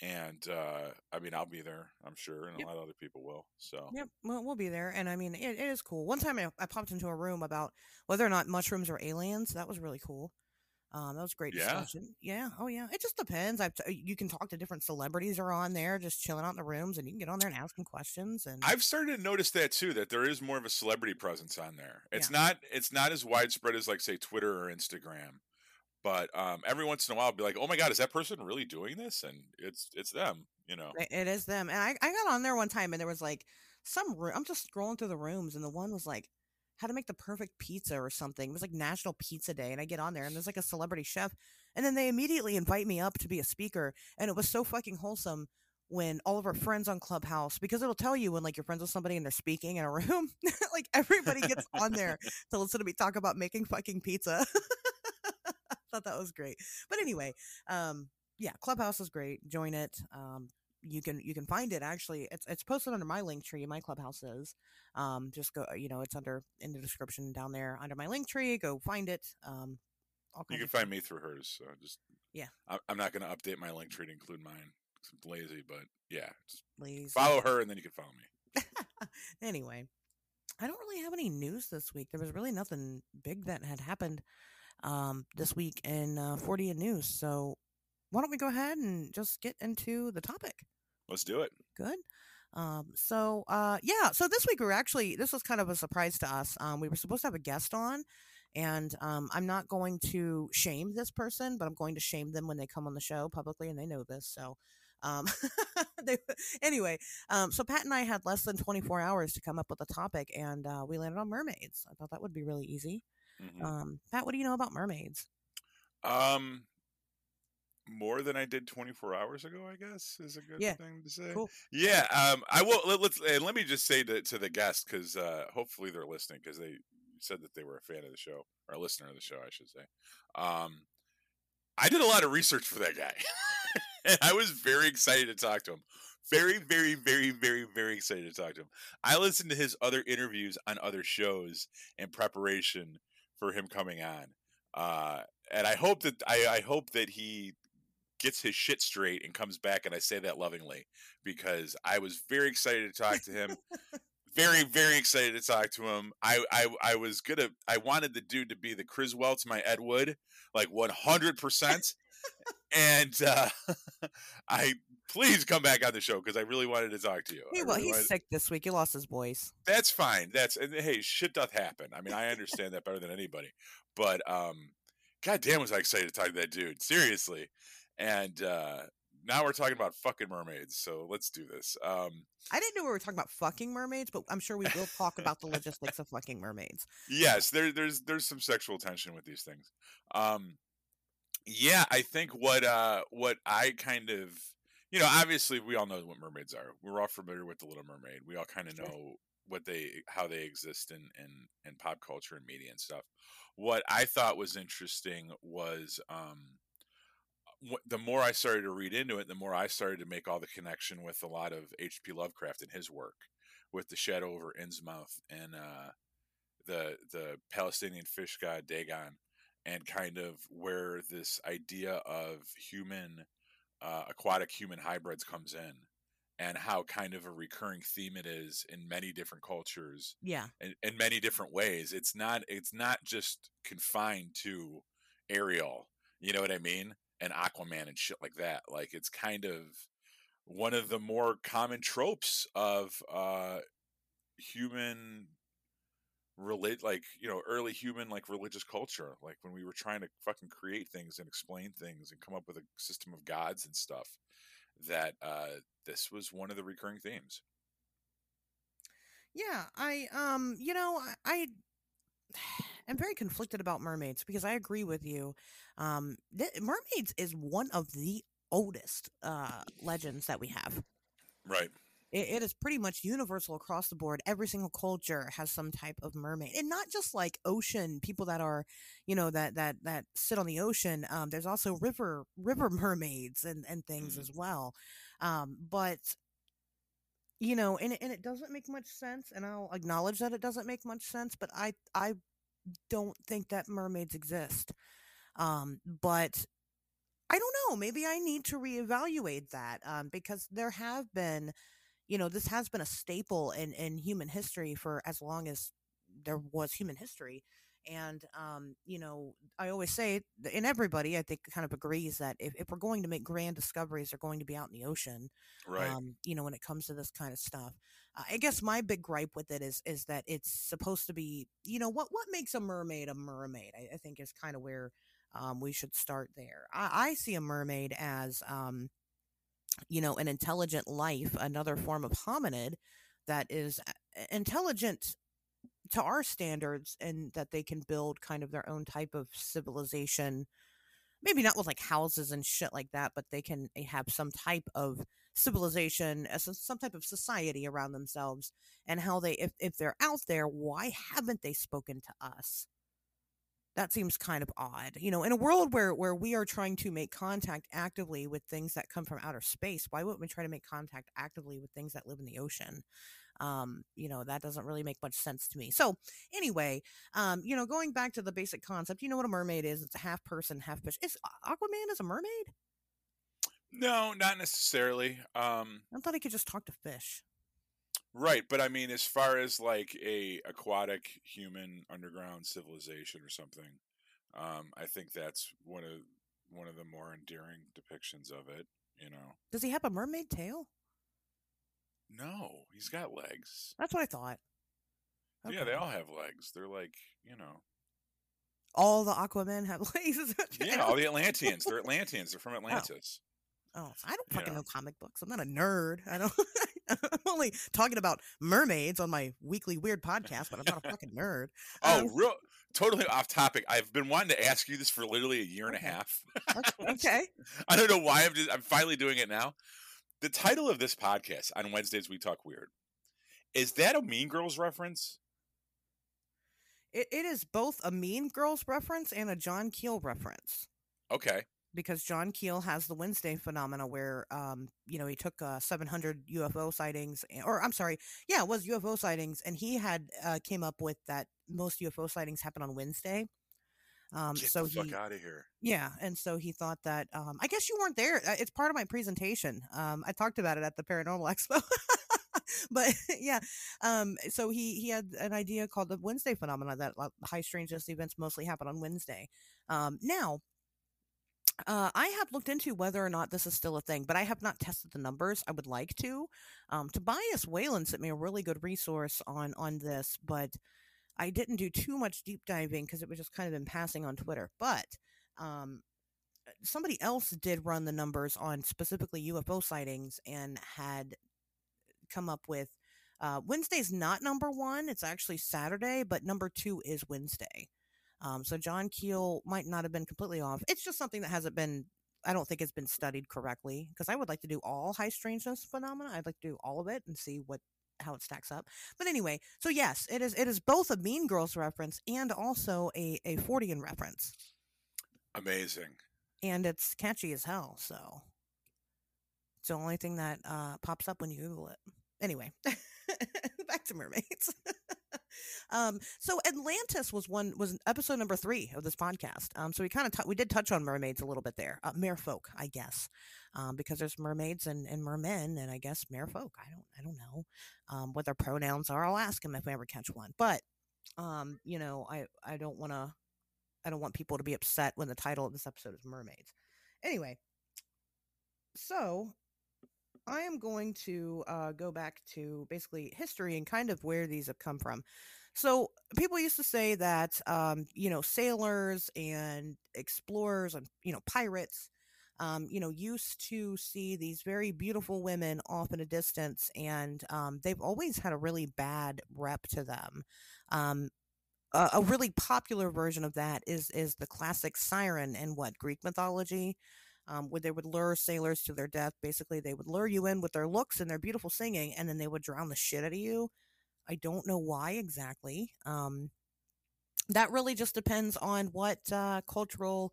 and uh, I mean I'll be there, I'm sure, and Yep. a lot of other people will. So Yep, well, we'll be there, and I mean, it, it is cool. One time, I, I popped into a room about whether or not mushrooms are aliens. That was really cool. Um, that was great Yeah. discussion. Yeah, oh yeah. It just depends. I you can talk to different celebrities are on there, just chilling out in the rooms, and you can get on there and ask them questions. And I've started to notice that too, that there is more of a celebrity presence on there. It's not it's not as widespread as like say Twitter or Instagram. But um, every once in a while, I'll be like, "Oh my god, is that person really doing this?" And it's it's them, you know. It- it is them. And I, I got on there one time and there was like some room. I'm just scrolling through the rooms and the one was like how to make the perfect pizza or something. It was like National Pizza Day. And I get on there and there's like a celebrity chef. And then they immediately invite me up to be a speaker. And it was so fucking wholesome when all of our friends on Clubhouse, because it'll tell you when like you're friends with somebody and they're speaking in a room, like everybody gets on there to listen to me talk about making fucking pizza. I thought that was great. But anyway, um, yeah, Clubhouse is great. Join it. Um, you can you can find it actually. It's it's posted under my link tree. My Clubhouse is. Um, just go. You know, it's under in the description down there under my link tree. Go find it. Um, You can find me through hers. So just Yeah. I, I'm not going to update my link tree to include mine I'm lazy, but yeah, just lazy. follow her and then you can follow me. anyway, I don't really have any news this week. There was really nothing big that had happened um, this week in uh, Fortean news. So why don't we go ahead and just get into the topic? Let's do it. Good. Um, so uh, yeah, so this week we are actually this was kind of a surprise to us. Um, we were supposed to have a guest on, and um, I'm not going to shame this person, but I'm going to shame them when they come on the show publicly, and they know this. So. Um, they, anyway, um, so Pat and I had less than 24 hours to come up with a topic, and uh, we landed on mermaids. I thought that would be really easy. Mhm. Um, Pat, what do you know about mermaids? Um, more than I did 24 hours ago, I guess is a good Yeah. thing to say. Cool. Yeah. Um, I will. Let, let's and let me just say to to the guest because uh, hopefully they're listening because they said that they were a fan of the show or a listener of the show, I should say. Um, I did a lot of research for that guy, and I was very excited to talk to him. Very, very, very, very, very excited to talk to him. I listened to his other interviews on other shows in preparation for him coming on, uh, and I hope that I, I hope that he gets his shit straight and comes back. And I say that lovingly because I was very excited to talk to him. very, very excited to talk to him. I, I, I was gonna. I wanted the dude to be the Criswell to my Ed Wood, like one hundred percent. And uh, I please come back on the show because I really wanted to talk to you. Hey, well, really he's wanted- sick this week. He lost his voice. that's fine. That's and hey, shit doth happen. I mean, I understand that better than anybody. But um, god damn, was I excited to talk to that dude. Seriously. And uh, now we're talking about fucking mermaids. So let's do this. Um, I didn't know we were talking about fucking mermaids, but I'm sure we will talk about the logistics of fucking mermaids. yes, there, there's there's some sexual tension with these things. Um, yeah, I think what uh, what I kind of you know, obviously we all know what mermaids are. We're all familiar with the Little Mermaid. We all kind of Sure. know what they how they exist in, in in pop culture and media and stuff. What I thought was interesting was um the more I started to read into it, the more I started to make all the connection with a lot of H.P. Lovecraft and his work, with the shadow over Innsmouth and uh, the the Palestinian fish god Dagon, and kind of where this idea of human uh, aquatic human hybrids comes in, and how kind of a recurring theme it is in many different cultures Yeah. in, in many different ways. It's not it's not just confined to Ariel. You know what I mean? And Aquaman and shit like that. Like it's kind of one of the more common tropes of uh human relate like you know early human like religious culture like when we were trying to fucking create things and explain things and come up with a system of gods and stuff that uh this was one of the recurring themes Yeah, I um, you know, I, I am very conflicted about mermaids because I agree with you. Um, th- mermaids is one of the oldest uh legends that we have. right it, it is pretty much universal across the board. Every single culture has some type of mermaid, and not just like ocean people that are, you know, that that that sit on the ocean. Um, there's also river river mermaids and and things Mm. as well. Um, but you know, and and it doesn't make much sense, and I'll acknowledge that it doesn't make much sense. But I I don't think that mermaids exist. Um, but I don't know. Maybe I need to reevaluate that um, because there have been, you know, this has been a staple in, in human history for as long as there was human history. And, um, you know, I always say, and everybody, I think, kind of agrees that if, if we're going to make grand discoveries, they're going to be out in the ocean Right. um, you know, when it comes to this kind of stuff. Uh, I guess my big gripe with it is is that it's supposed to be, you know, what what makes a mermaid a mermaid? I, I think is kind of where um, we should start there. I, I see a mermaid as, um, you know, an intelligent life, another form of hominid that is uh, intelligent to our standards, and that they can build kind of their own type of civilization. Maybe not with like houses and shit like that, but they can eh, have some type of civilization some type of society around themselves and how they if, if they're out there why haven't they spoken to us that seems kind of odd you know in a world where where we are trying to make contact actively with things that come from outer space why wouldn't we try to make contact actively with things that live in the ocean? Um you know that doesn't really make much sense to me. So anyway um you know going back to the basic concept you know what a mermaid is? It's a half person half fish. Is aquaman is a mermaid? No, not necessarily. Um, i thought he could just talk to fish right, but I mean, as far as like a aquatic human underground civilization or something, um, I think that's one of one of the more endearing depictions of it. You know, Does he have a mermaid tail? no, he's got legs. That's what I thought. Yeah, they all have legs. They're like, you know, all the Aquaman have legs. is that what you're- yeah, all the Atlanteans. They're Atlanteans. They're from Atlantis. Oh, I don't fucking know. know comic books. I'm not a nerd. I don't. I'm only talking about mermaids on my weekly weird podcast, but I'm not a fucking nerd. Oh, Um, real totally off topic. I've been wanting to ask you this for literally a year and Okay. a half. okay. I don't know why I'm just I'm finally doing it now. The title of this podcast on Wednesdays we talk weird. Is that a Mean Girls reference? It, it is both a Mean Girls reference and a John Keel reference. Okay. Because John Keel has the Wednesday phenomena where, um, you know, he took uh, 700 UFO sightings, or I'm sorry, yeah, it was UFO sightings, and he had uh, came up with that most UFO sightings happen on Wednesday. Um, Get so the fuck he, out of here. yeah, and so he thought that. Um, I guess you weren't there. Uh, It's part of my presentation. Um, I talked about it at the Paranormal Expo. but yeah, um, so he he had an idea called the Wednesday phenomena that high strangeness events mostly happen on Wednesday. Um, now, uh, I have looked into whether or not this is still a thing, but I have not tested the numbers. I would like to. Um, Tobias Whalen sent me a really good resource on on this, but I didn't do too much deep diving because it was just kind of in passing on Twitter. But um, somebody else did run the numbers on specifically UFO sightings and had come up with uh, Wednesday's not number one; it's actually Saturday, but number two is Wednesday. Um, so John Keel might not have been completely off. It's just something that hasn't been. I don't think it's been studied correctly because I would like to do all high strangeness phenomena. I'd like to do all of it and see what how it stacks up. But anyway, so yes, it is it is both a Mean Girls reference and also a a Fortean reference, Amazing. and it's catchy as hell. So it's the only thing that uh, pops up when you Google it. Anyway, back to mermaids. um, so Atlantis was one was episode number three of this podcast. Um, so we kind of t- we did touch on mermaids a little bit there. Uh, merfolk, I guess, um, because there's mermaids and, and mermen, and I guess merfolk. I don't I don't know um, what their pronouns are. I'll ask them if we ever catch one. But um, you know, I I don't want to I don't want people to be upset when the title of this episode is mermaids. Anyway, so I am going to uh, go back to basically history and kind of where these have come from. So people used to say that um, you know sailors and explorers and you know pirates, um, you know, used to see these very beautiful women off in a distance, and um, they've always had a really bad rep to them. Um, a, really popular version of that is is the classic siren in what Greek mythology. Um, where they would lure sailors to their death. Basically, they would lure you in with their looks and their beautiful singing, and then they would drown the shit out of you. I don't know why exactly. Um, that really just depends on what uh, cultural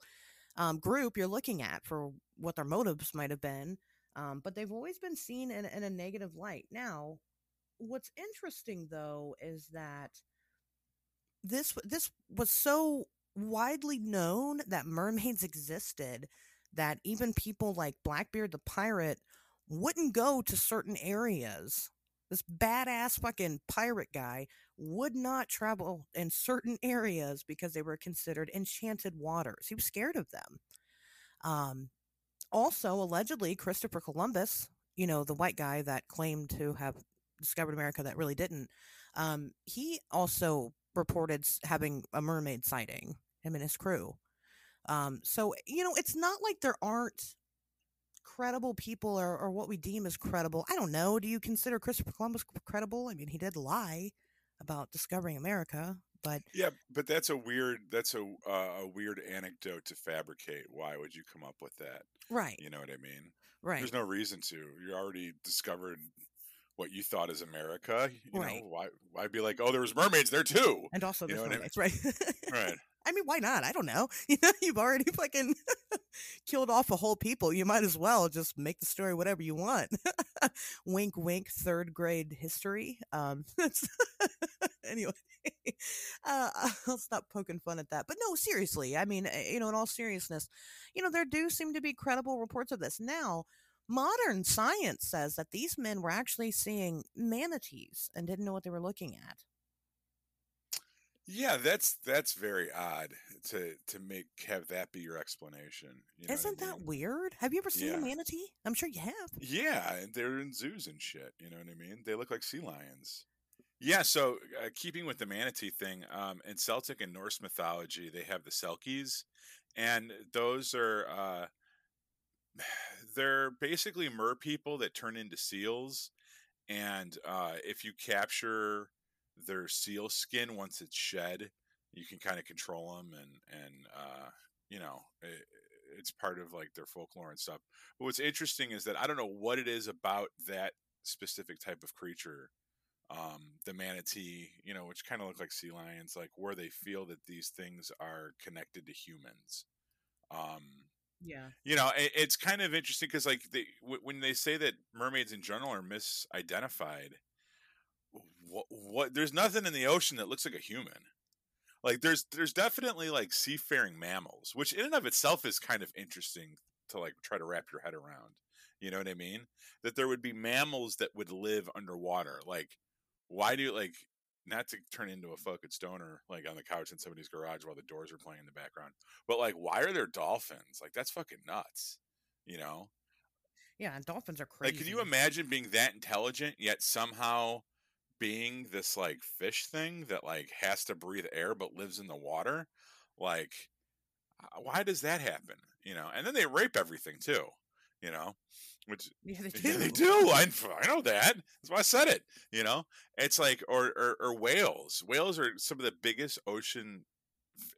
um, group you're looking at for what their motives might have been. Um, but they've always been seen in, in a negative light. Now, what's interesting though is that this this was so widely known that mermaids existed that even people like Blackbeard the pirate wouldn't go to certain areas. This badass fucking pirate guy would not travel in certain areas because they were considered enchanted waters. He was scared of them. Um, also, allegedly, Christopher Columbus, you know, the white guy that claimed to have discovered America that really didn't, um, he also reported having a mermaid sighting, him and his crew. Um, so, you know, it's not like there aren't credible people or, or what we deem as credible. I don't know. Do you consider Christopher Columbus credible? I mean, he did lie about discovering America, but yeah, but that's a weird that's a uh, a weird anecdote to fabricate. Why would you come up with that? Right. You know what I mean? Right. There's no reason to. You already discovered what you thought is America. You right. know, why why be like, oh, there was mermaids there too? And also you there's mermaids, I mean? right? right. I mean, why not? I don't know. You know, you've already fucking killed off a whole people. You might as well just make the story whatever you want. wink, wink. Third grade history. Um, anyway, uh, I'll stop poking fun at that. But no, seriously. I mean, eh, you know, in all seriousness, you know, there do seem to be credible reports of this now. Modern science says that these men were actually seeing manatees and didn't know what they were looking at. Yeah, that's that's very odd to to make have that be your explanation. You know Isn't that mean? weird? Have you ever seen Yeah. a manatee? I'm sure you have. Yeah, and they're in zoos and shit. You know what I mean? They look like sea lions. Yeah. So uh, keeping with the manatee thing, um, in Celtic and Norse mythology, they have the Selkies, and those are uh, they're basically mer people that turn into seals. And uh, if you capture their seal skin once it's shed, you can kind of control them, and and uh, you know it, it's part of like their folklore and stuff. But what's interesting is that I don't know what it is about that specific type of creature, um, the manatee, you know, which kind of look like sea lions, like where they feel that these things are connected to humans. Um, Yeah. you know, it, it's kind of interesting because like they, w- when they say that mermaids in general are misidentified, what, what there's nothing in the ocean that looks like a human. Like there's there's definitely like seafaring mammals, which in and of itself is kind of interesting to like try to wrap your head around. You know what I mean? That there would be mammals that would live underwater. Like, why do you like not to turn into a fucking stoner like on the couch in somebody's garage while the doors are playing in the background, but like, why are there dolphins? Like, that's fucking nuts. You know? Yeah, and dolphins are crazy. Like, can you imagine being that intelligent yet somehow being this like fish thing that like has to breathe air but lives in the water? Like, uh, why does that happen? You know, and then they rape everything too. You know, which Yeah, they do. yeah, they do. I, I know that. That's why I said it. You know, it's like or, or or whales. Whales are some of the biggest ocean,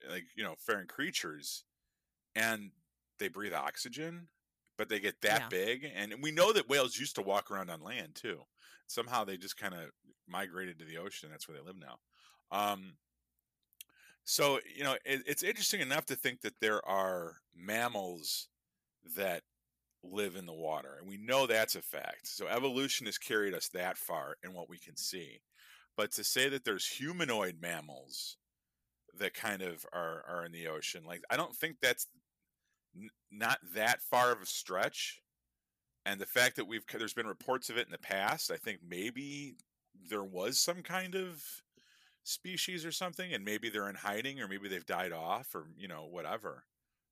like you know, faring creatures, and they breathe oxygen, but they get that Yeah. big. And we know that whales used to walk around on land too. Somehow they just kind of migrated to the ocean. That's where they live now. Um, so you know, it, it's interesting enough to think that there are mammals that live in the water. And we know that's a fact. So evolution has carried us that far in what we can see. But to say that there's humanoid mammals that kind of are, are in the ocean, like, I don't think that's n- not that far of a stretch. And the fact that we've, there's been reports of it in the past, I think maybe there was some kind of species or something, and maybe they're in hiding or maybe they've died off or, you know, whatever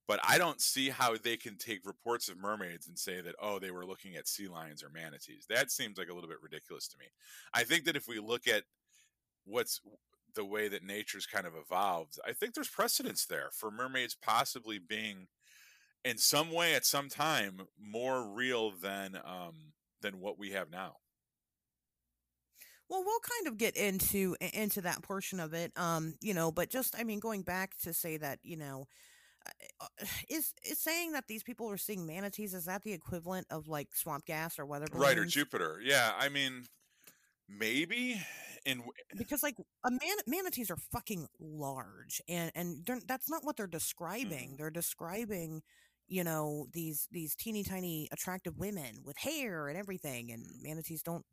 but I don't see how they can take reports of mermaids and say that oh they were looking at sea lions or manatees. That seems like a little bit ridiculous to me. I think that if we look at what's the way that nature's kind of evolved, I think there's precedence there for mermaids possibly being in some way at some time more real than um than what we have now. Well, we'll kind of get into into that portion of it, um, you know. But just, I mean, going back to say that, you know, uh, is is saying that these people are seeing manatees is that the equivalent of like swamp gas or weather balloons? Right or Jupiter? Yeah, I mean, maybe. In because like a man manatees are fucking large, and and that's not what they're describing. Mm. They're describing you know these these teeny tiny attractive women with hair and everything and manatees don't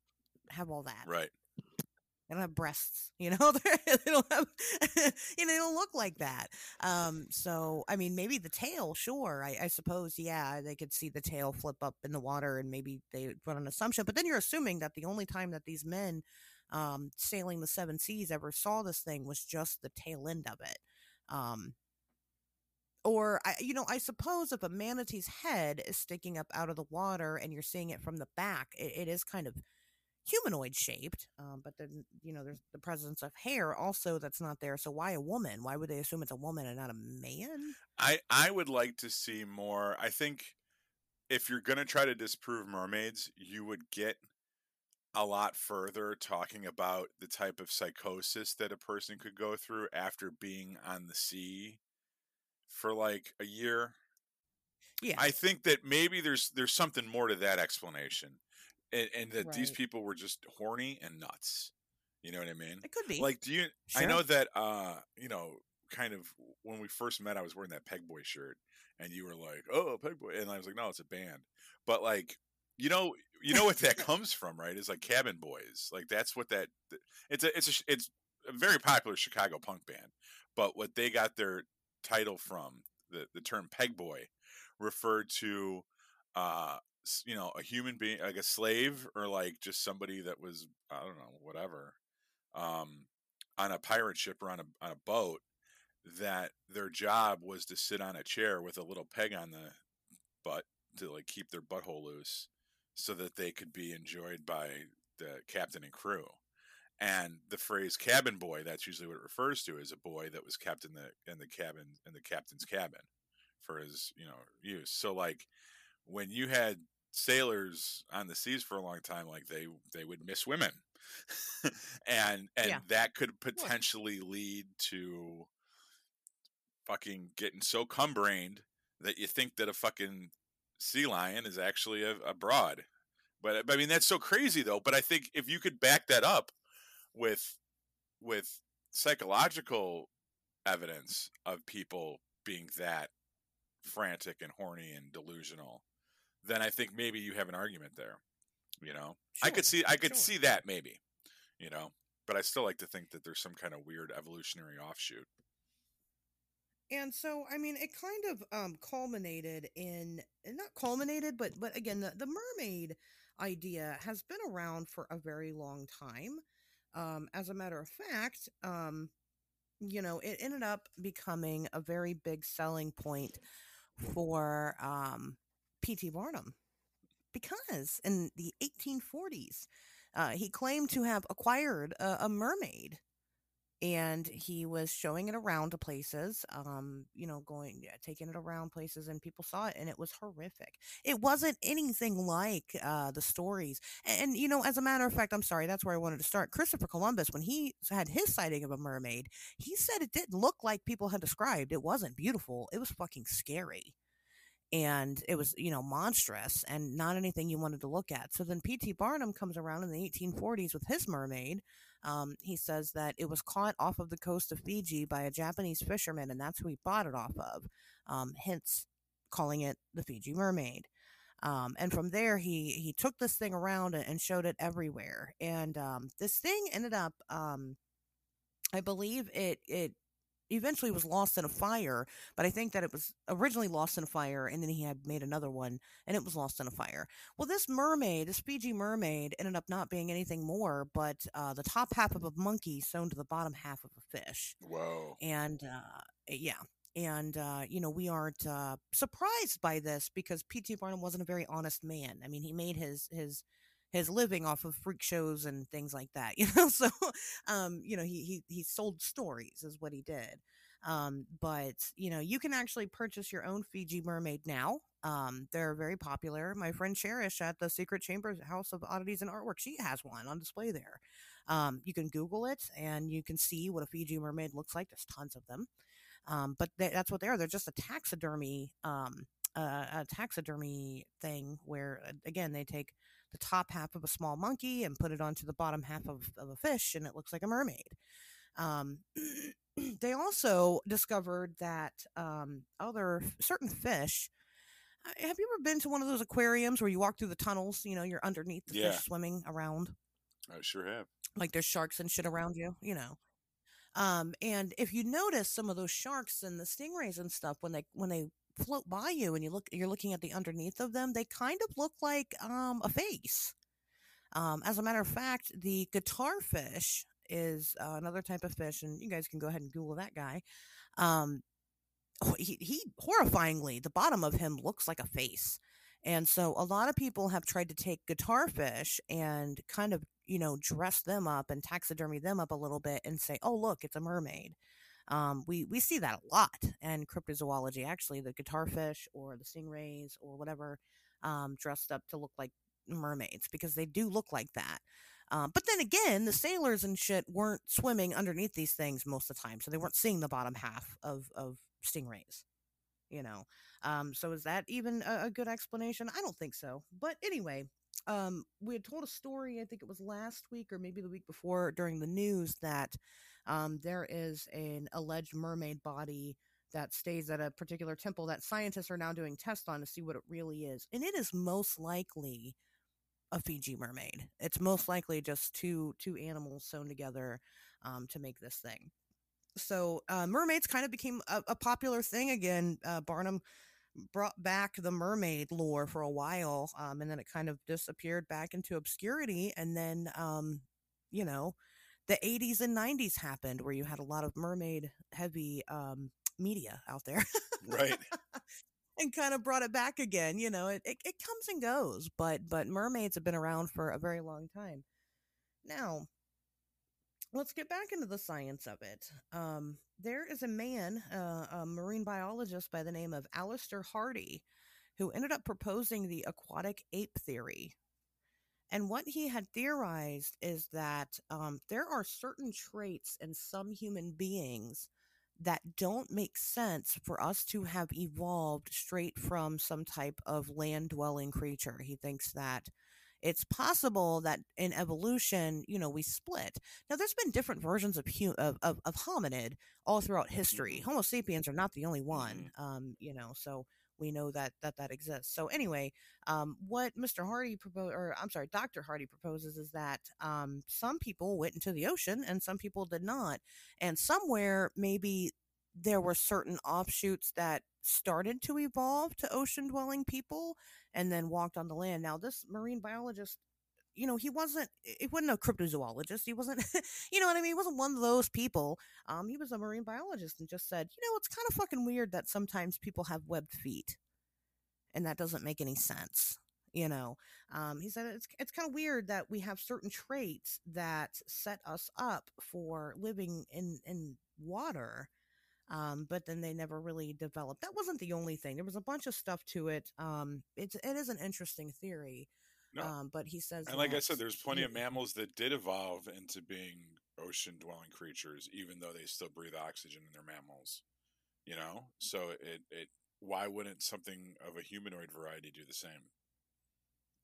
have all that right they don't have breasts, you know. they don't have, you know, they don't look like that. Um, so I mean, maybe the tail, sure. I, I, suppose, yeah, they could see the tail flip up in the water, and maybe they run an assumption. But then you're assuming that the only time that these men um, sailing the seven seas ever saw this thing was just the tail end of it. Um, or I, you know, I suppose if a manatee's head is sticking up out of the water and you're seeing it from the back, it, it is kind of humanoid shaped, um, but then you know there's the presence of hair also that's not there. So why a woman? Why would they assume it's a woman and not a man? I I would like to see more. I think if you're going to try to disprove mermaids, you would get a lot further talking about the type of psychosis that a person could go through after being on the sea for like a year. Yeah. I think that maybe there's there's something more to that explanation and, and that right. these people were just horny and nuts. You know what I mean? It could be. Like, do you? Sure. I know that. uh You know, kind of when we first met, I was wearing that Pegboy shirt, and you were like, "Oh, Pegboy," and I was like, "No, it's a band." But like, you know, you know what that comes from, right? Is like Cabin Boys. Like that's what that. It's a it's a it's a very popular Chicago punk band, but what they got their title from the the term Pegboy referred to uh you know a human being like a slave or like just somebody that was i don't know whatever um on a pirate ship or on a on a boat that their job was to sit on a chair with a little peg on the butt to like keep their butthole loose so that they could be enjoyed by the captain and crew. And the phrase cabin boy that's usually what it refers to is a boy that was kept in the in the cabin in the captain's cabin for his you know use. So like when you had sailors on the seas for a long time like they they would miss women. And and yeah. that could potentially lead to fucking getting so cum-brained that you think that a fucking sea lion is actually a, a broad. But i mean that's so crazy though. But i think if you could back that up with with psychological evidence of people being that frantic and horny and delusional then I think maybe you have an argument there. You know, sure. I could see I could sure. see that maybe. You know, but I still like to think that there's some kind of weird evolutionary offshoot. And so, I mean, it kind of um, culminated in not culminated, but but again, the, the mermaid idea has been around for a very long time. Um, as a matter of fact, um, you know, it ended up becoming a very big selling point for um, P.T. Barnum because in the 1840s, uh, he claimed to have acquired a, a, mermaid and he was showing it around to places um you know going yeah, taking it around places and people saw it and it was horrific. It wasn't anything like uh the stories and, and you know as a matter of fact i'm sorry that's where i wanted to start. Christopher columbus when he had his sighting of a mermaid he said it didn't look like people had described. It wasn't beautiful. It was fucking scary and it was you know monstrous and not anything you wanted to look at. So then pt barnum comes around in the 1840s with his mermaid um, he says that it was caught off of the coast of fiji by a japanese fisherman and that's who he bought it off of um, hence calling it the fiji mermaid. Um, and from there he he took this thing around and showed it everywhere. And um, this thing ended up um, I believe it it eventually was lost in a fire, but I think that it was originally lost in a fire and then he had made another one and it was lost in a fire. Well, this mermaid, this Fiji mermaid, ended up not being anything more but uh, the top half of a monkey sewn to the bottom half of a fish. Whoa. And uh, yeah. And, uh, you know, we aren't uh, surprised by this because P.T. Barnum wasn't a very honest man. I mean, he made his, his, his living off of freak shows and things like that you know so um you know he he he sold stories is what he did um but you know you can actually purchase your own Fiji mermaid now um they're very popular my friend Cherish at the Secret Chambers House of Oddities and Artwork she has one on display there um you can google it and you can see what a Fiji mermaid looks like there's tons of them Um, but they, that's what they are. They're just a taxidermy, um, a taxidermy thing where, again, they take the top half of a small monkey and put it onto the bottom half of, of a fish, and it looks like a mermaid. Um, they also discovered that um, other certain fish. uh, Have you ever been to one of those aquariums where you walk through the tunnels? You know, you're underneath the Yeah. fish swimming around, I sure have. like there's sharks and shit around you. You know, um, and if you notice some of those sharks and the stingrays and stuff when they when they float by you and you look you're looking at the underneath of them, they kind of look like um, a face. Um, as a matter of fact, the guitar fish is uh, another type of fish, and you guys can go ahead and Google that guy. Um, he, he horrifyingly, the bottom of him looks like a face. And so a lot of people have tried to take guitar fish and kind of, you know, dress them up and taxidermy them up a little bit and say, oh, look, it's a mermaid. Um, we, we see that a lot in cryptozoology, actually, the guitar fish or the stingrays or whatever um, dressed up to look like mermaids because they do look like that. Um, but then again, the sailors and shit weren't swimming underneath these things most of the time, so they weren't seeing the bottom half of of stingrays. You know, um, so is that even a, a good explanation? I don't think so. But anyway, um, we had told a story. I think it was last week or maybe the week before during the news that um, there is an alleged mermaid body that stays at a particular temple that scientists are now doing tests on to see what it really is, and it is most likely a Fiji mermaid. It's most likely just two two animals sewn together um, to make this thing. So uh, mermaids kind of became a, a popular thing again. Uh, Barnum brought back the mermaid lore for a while, um, and then it kind of disappeared back into obscurity. And then, um, you know, the 80s and 90s happened where you had a lot of mermaid heavy um, media out there. Right. and kind of brought it back again. You know, it, it, it comes and goes, but but mermaids have been around for a very long time. Now, let's get back into the science of it. Um, there is a man, uh, a marine biologist by the name of Alister Hardy, who ended up proposing the aquatic ape theory. And what he had theorized is that um, there are certain traits in some human beings that don't make sense for us to have evolved straight from some type of land dwelling creature. He thinks that it's possible that in evolution, you know, we split. Now, there's been different versions of hu- of, of, of hominid all throughout history. Homo sapiens are not the only one, um, you know, so we know that that that exists. So anyway, um, what Mr. Hardy proposed, or I'm sorry, Dr. Hardy proposes is that um, some people went into the ocean and some people did not, and somewhere maybe there were certain offshoots that started to evolve to ocean dwelling people and then walked on the land. Now, this marine biologist you know, he wasn't, he wasn't a cryptozoologist. He wasn't, you know what I mean? He wasn't one of those people. Um, he was a marine biologist and just said, you know, it's kind of fucking weird that sometimes people have webbed feet and that doesn't make any sense. You know, um, he said it's it's kind of weird that we have certain traits that set us up for living in in water, um, but then they never really developed. That wasn't the only thing. There was a bunch of stuff to it. Um, it's it is an interesting theory. No. Um, but he says, And like I said, there's plenty of mammals that did evolve into being ocean dwelling creatures, even though they still breathe oxygen in their mammals. You know? So it, it why wouldn't something of a humanoid variety do the same?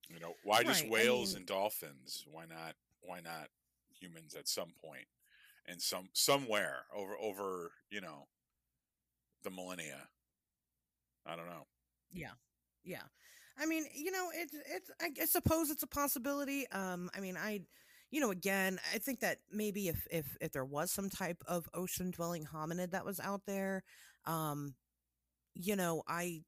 You know, why just Right, I whales mean- and dolphins? Why not why not humans at some point and some somewhere over over, you know, the millennia. I don't know. Yeah, yeah. I mean, you know, it's it's I, suppose it's a possibility. Um I mean, I you know, again, I think that maybe if if if there was some type of ocean dwelling hominid that was out there, um you know, I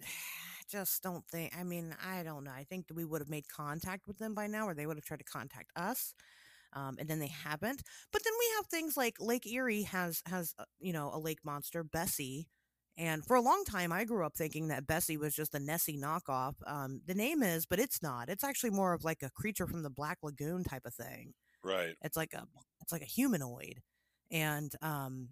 just don't think I mean, I don't know. I think that we would have made contact with them by now or they would have tried to contact us. Um, and then they haven't. But then we have things like Lake Erie has has uh, you know a lake monster Bessie, and for a long time, I grew up thinking that Bessie was just a Nessie knockoff. Um, the name is, but it's not. It's actually more of like a creature from the Black Lagoon type of thing. Right. It's like a it's like a humanoid, and um,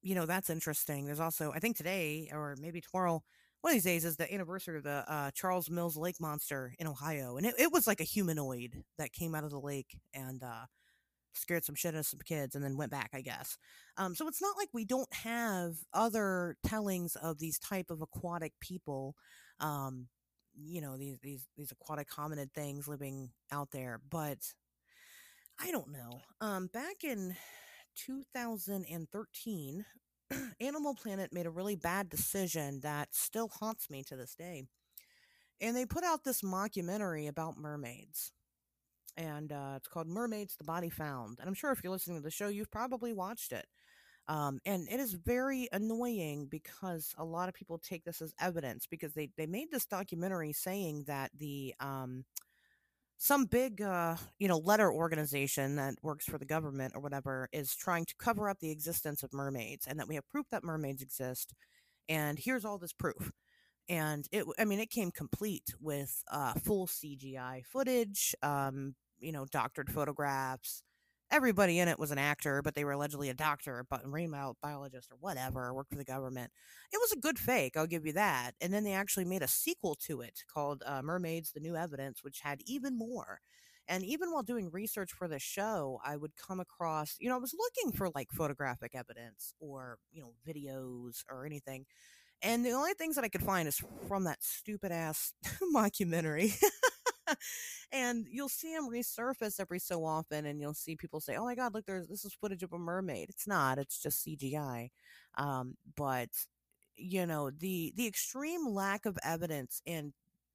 you know that's interesting. There's also I think today or maybe tomorrow. One of these days is the anniversary of the uh, Charles Mills Lake Monster in Ohio, and it, it was like a humanoid that came out of the lake and uh, scared some shit out of some kids, and then went back, I guess. Um, so it's not like we don't have other tellings of these type of aquatic people, um, you know, these these these aquatic hominid things living out there. But I don't know. Um, back in 2013, Animal Planet made a really bad decision that still haunts me to this day. And they put out this mockumentary about mermaids. And uh, it's called Mermaids the Body Found. And I'm sure if you're listening to the show, you've probably watched it. Um, and it is very annoying because a lot of people take this as evidence because they, they made this documentary saying that the um, some big uh, you know letter organization that works for the government or whatever is trying to cover up the existence of mermaids and that we have proof that mermaids exist and here's all this proof and it i mean it came complete with uh, full cgi footage um, you know doctored photographs everybody in it was an actor, but they were allegedly a doctor, but marine biologist or whatever, worked for the government. It was a good fake, I'll give you that. And then they actually made a sequel to it called uh, Mermaids: The New Evidence, which had even more. And even while doing research for the show, I would come across, you know, I was looking for like photographic evidence or, you know, videos or anything. And the only things that I could find is from that stupid ass mockumentary. and you'll see them resurface every so often, and you'll see people say, "Oh my God, look, there's this is footage of a mermaid." It's not; it's just CGI. Um, but you know the the extreme lack of evidence and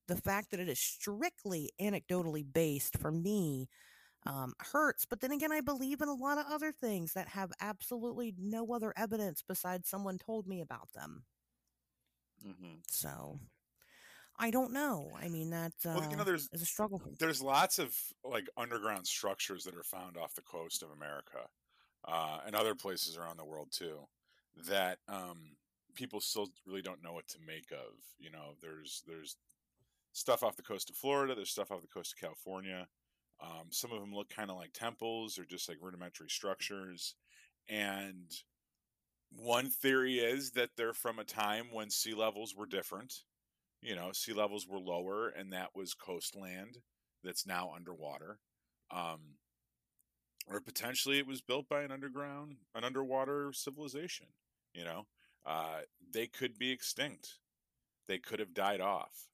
the fact that it is strictly anecdotally based for me um, hurts. But then again, I believe in a lot of other things that have absolutely no other evidence besides someone told me about them. Mm-hmm. So I don't know. I mean, that uh, well, you know, there's, is a struggle. There's lots of like underground structures that are found off the coast of America uh, and other places around the world too that um, people still really don't know what to make of. You know, there's there's stuff off the coast of Florida. There's stuff off the coast of California. Um, some of them look kind of like temples or just like rudimentary structures. And one theory is that they're from a time when sea levels were different you know, sea levels were lower, and that was coastland that's now underwater. Um, or potentially it was built by an underground, an underwater civilization. You know, uh, they could be extinct. They could have died off.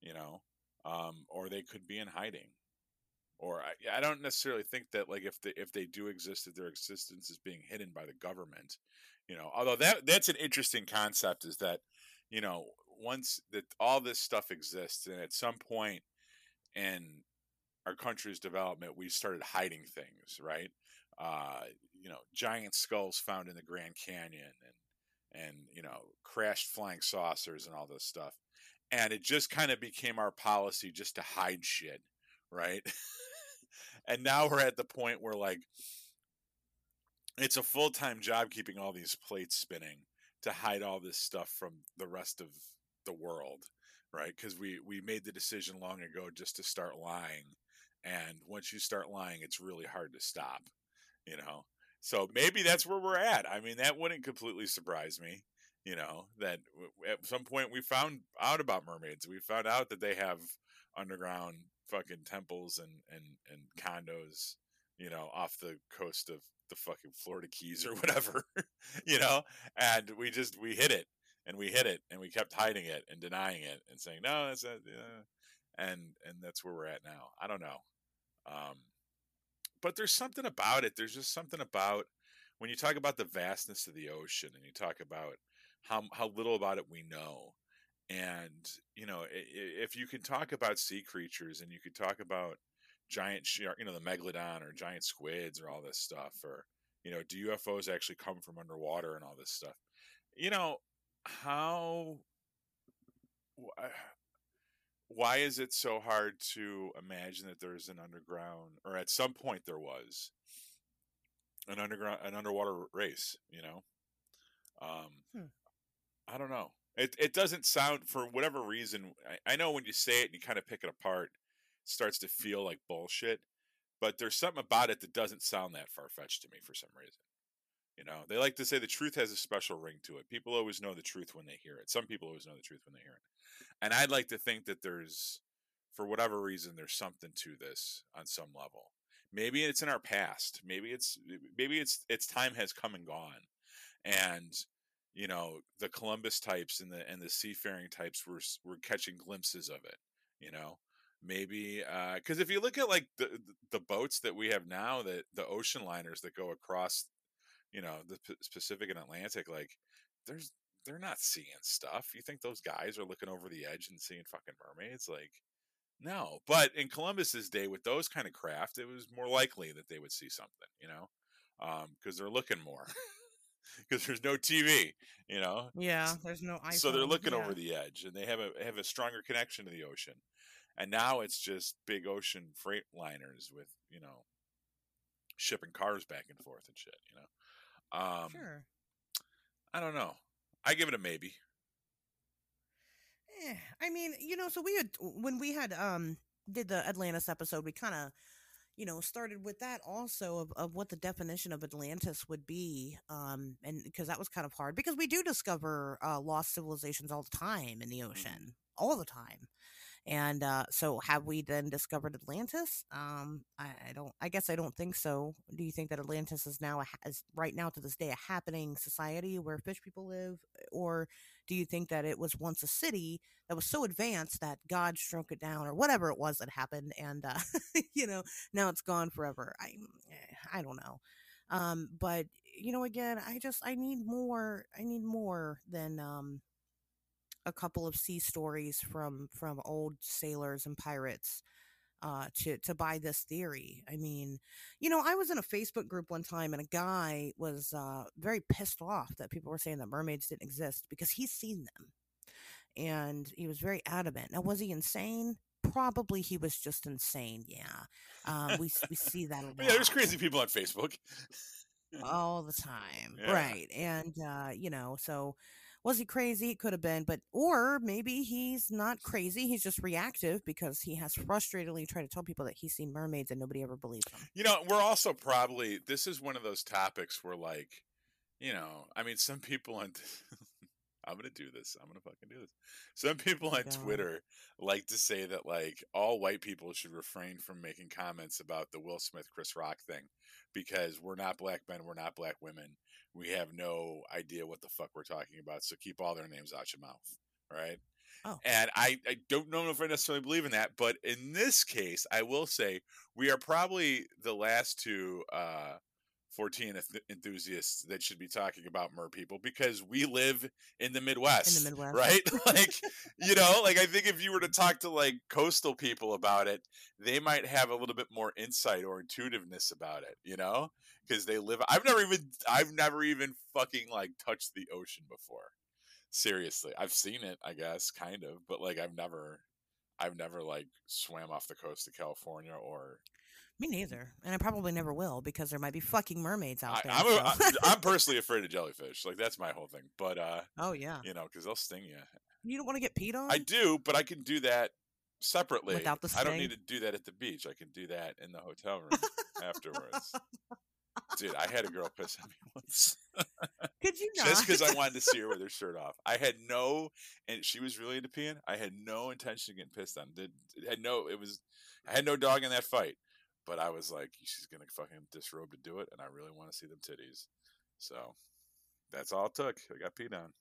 You know, um, or they could be in hiding. Or I, I don't necessarily think that like if they if they do exist, that their existence is being hidden by the government. You know, although that that's an interesting concept. Is that you know once that all this stuff exists, and at some point in our country's development, we started hiding things, right? Uh, you know, giant skulls found in the Grand Canyon, and and you know, crashed flying saucers and all this stuff, and it just kind of became our policy just to hide shit, right? and now we're at the point where like it's a full time job keeping all these plates spinning to hide all this stuff from the rest of the world, right? Because we we made the decision long ago just to start lying, and once you start lying, it's really hard to stop, you know. So maybe that's where we're at. I mean, that wouldn't completely surprise me, you know, that at some point we found out about mermaids. We found out that they have underground fucking temples and and and condos, you know, off the coast of the fucking Florida Keys or whatever, you know, and we just we hit it, and we hid it and we kept hiding it and denying it and saying no that's a, and and that's where we're at now. I don't know. Um, but there's something about it there's just something about when you talk about the vastness of the ocean and you talk about how how little about it we know and you know if you can talk about sea creatures and you could talk about giant shark you know the megalodon or giant squids or all this stuff or you know do ufos actually come from underwater and all this stuff you know how why is it so hard to imagine that there's an underground or at some point there was an underground an underwater race you know? Um hmm. i don't know. It, it doesn't sound for whatever reason I, I know when you say it and you kind of pick it apart it starts to feel like bullshit but there's something about it that doesn't sound that far-fetched to me for some reason you know, they like to say the truth has a special ring to it. People always know the truth when they hear it. Some people always know the truth when they hear it. And I'd like to think that there's, for whatever reason, there's something to this on some level. maybe it's in our past maybe it's maybe it's its time has come and gone and you know the columbus types and the and the seafaring types were were catching glimpses of it you know maybe uh, because if you look at like the the boats that we have now that the ocean liners that go across you know the pacific and atlantic like there's they're not seeing stuff. You think those guys are looking over the edge and seeing fucking mermaids? Like no. But in columbus's day with those kind of craft it was more likely that they would see something you know? Um, because they're looking more because there's no tv you know? Yeah, there's no iPhone. so they're looking yeah. over the edge and they have a have a stronger connection to the ocean. And now it's just big ocean freight liners with you know shipping cars back and forth and shit you know um Sure. i don't know i give it a maybe Eh, I mean, you know, so we had when we had um did the Atlantis episode, we kind of you know started with that also of, of what the definition of Atlantis would be, um, and because that was kind of hard because we do discover uh, lost civilizations all the time in the ocean, all the time. And uh, so, have we then discovered Atlantis? Um, I, I don't. I guess I don't think so. Do you think that Atlantis is now a, is right now to this day a happening society where fish people live, or do you think that it was once a city that was so advanced that God shrunk it down, or whatever it was that happened, and uh, you know now it's gone forever? I I don't know. Um, but you know, again, I just I need more. I need more than um a couple of sea stories from from old sailors and pirates uh to to buy this theory. I mean you know i was in a facebook group one time and a guy was uh very pissed off that people were saying that mermaids didn't exist because he's seen them and he was very adamant. Now was he insane? Probably he was just insane yeah. Um we, we see that a lot yeah there's crazy people on facebook. All the time Yeah. right and uh you know so was he crazy? It could have been but or maybe he's not crazy he's just reactive because he has frustratedly tried to tell people that he's seen mermaids and nobody ever believes him. You know we're also probably this is one of those topics where like you know i mean some people on i'm gonna do this i'm gonna fucking do this. Some people oh on God. twitter like to say that like all white people should refrain from making comments about the will smith chris rock thing because we're not black men we're not black women we have no idea what the fuck we're talking about so keep all their names out your mouth right? Oh. And I, I don't know if I necessarily believe in that, but in this case, I will say we are probably the last two uh, 14 enthusiasts that should be talking about mer people because we live in the Midwest. In the Midwest. Right? like, you know, like I think if you were to talk to like coastal people about it, they might have a little bit more insight or intuitiveness about it, you know? Because they live, I've never even, I've never even fucking like touched the ocean before seriously i've seen it i guess kind of but like i've never i've never like swam off the coast of california or me neither and i probably never will because there might be fucking mermaids out I, there i'm a, so- I, i'm personally afraid of jellyfish like that's my whole thing but uh oh yeah you know because they'll sting you you don't want to get peed on i do but i can do that separately Without the i don't need to do that at the beach i can do that in the hotel room afterwards dude i had a girl piss on me once could you not just because I wanted to see her with her shirt off. I had no, and she was really into peeing. I had no intention of getting pissed on. Did it had no, it was, I had no dog in that fight. But I was like, she's gonna fucking disrobe to do it, and I really want to see them titties. So that's all it took. I got peed on.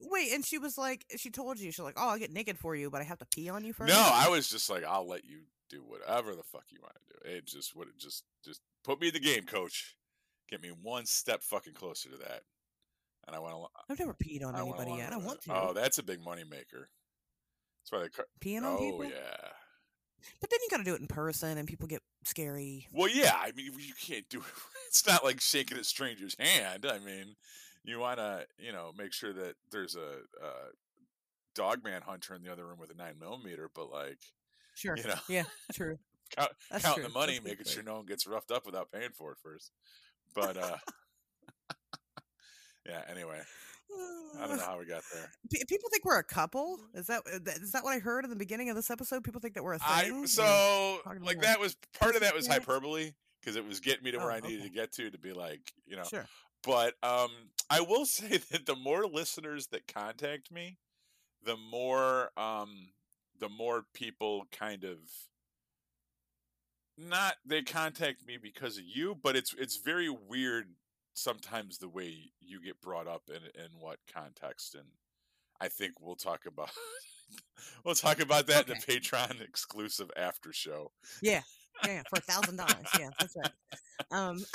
wait and she was like she told you she's like oh i'll get naked for you but i have to pee on you first No, I was just like, I'll let you do whatever the fuck you want to do. It just would just just put me in the game, coach. Get me one step fucking closer to that. And I went along. i've never peed on anybody yet i want oh, to Oh, that's a big money maker. That's why they. cut. peeing on Oh people Oh yeah. But then you got to do it in person and people get scary Well, yeah. I mean, you can't do it. It's not like shaking a stranger's hand. I mean, you want to, you know, make sure that there's a, a dog man hunter in the other room with a nine millimeter. But like, sure you know, yeah true count, That's counting true. the money, That's making sure no one gets roughed up without paying for it first. But uh, yeah. Anyway, I don't know how we got there. P- people think we're a couple? Is that uh, is that what i heard in the beginning of this episode? People think that we're a I thing? So like that was part of that was hyperbole because it was getting me to where Oh, I needed okay. to get to to be like, you know, sure. But um i will say that the more listeners that contact me the more um the more people kind of not they contact me because of you, but it's it's very weird sometimes the way you get brought up in in what context, and I think we'll talk about we'll talk about that Okay. in the Patreon exclusive after show. Yeah. Yeah, for a thousand dollars. Yeah, that's right. Um,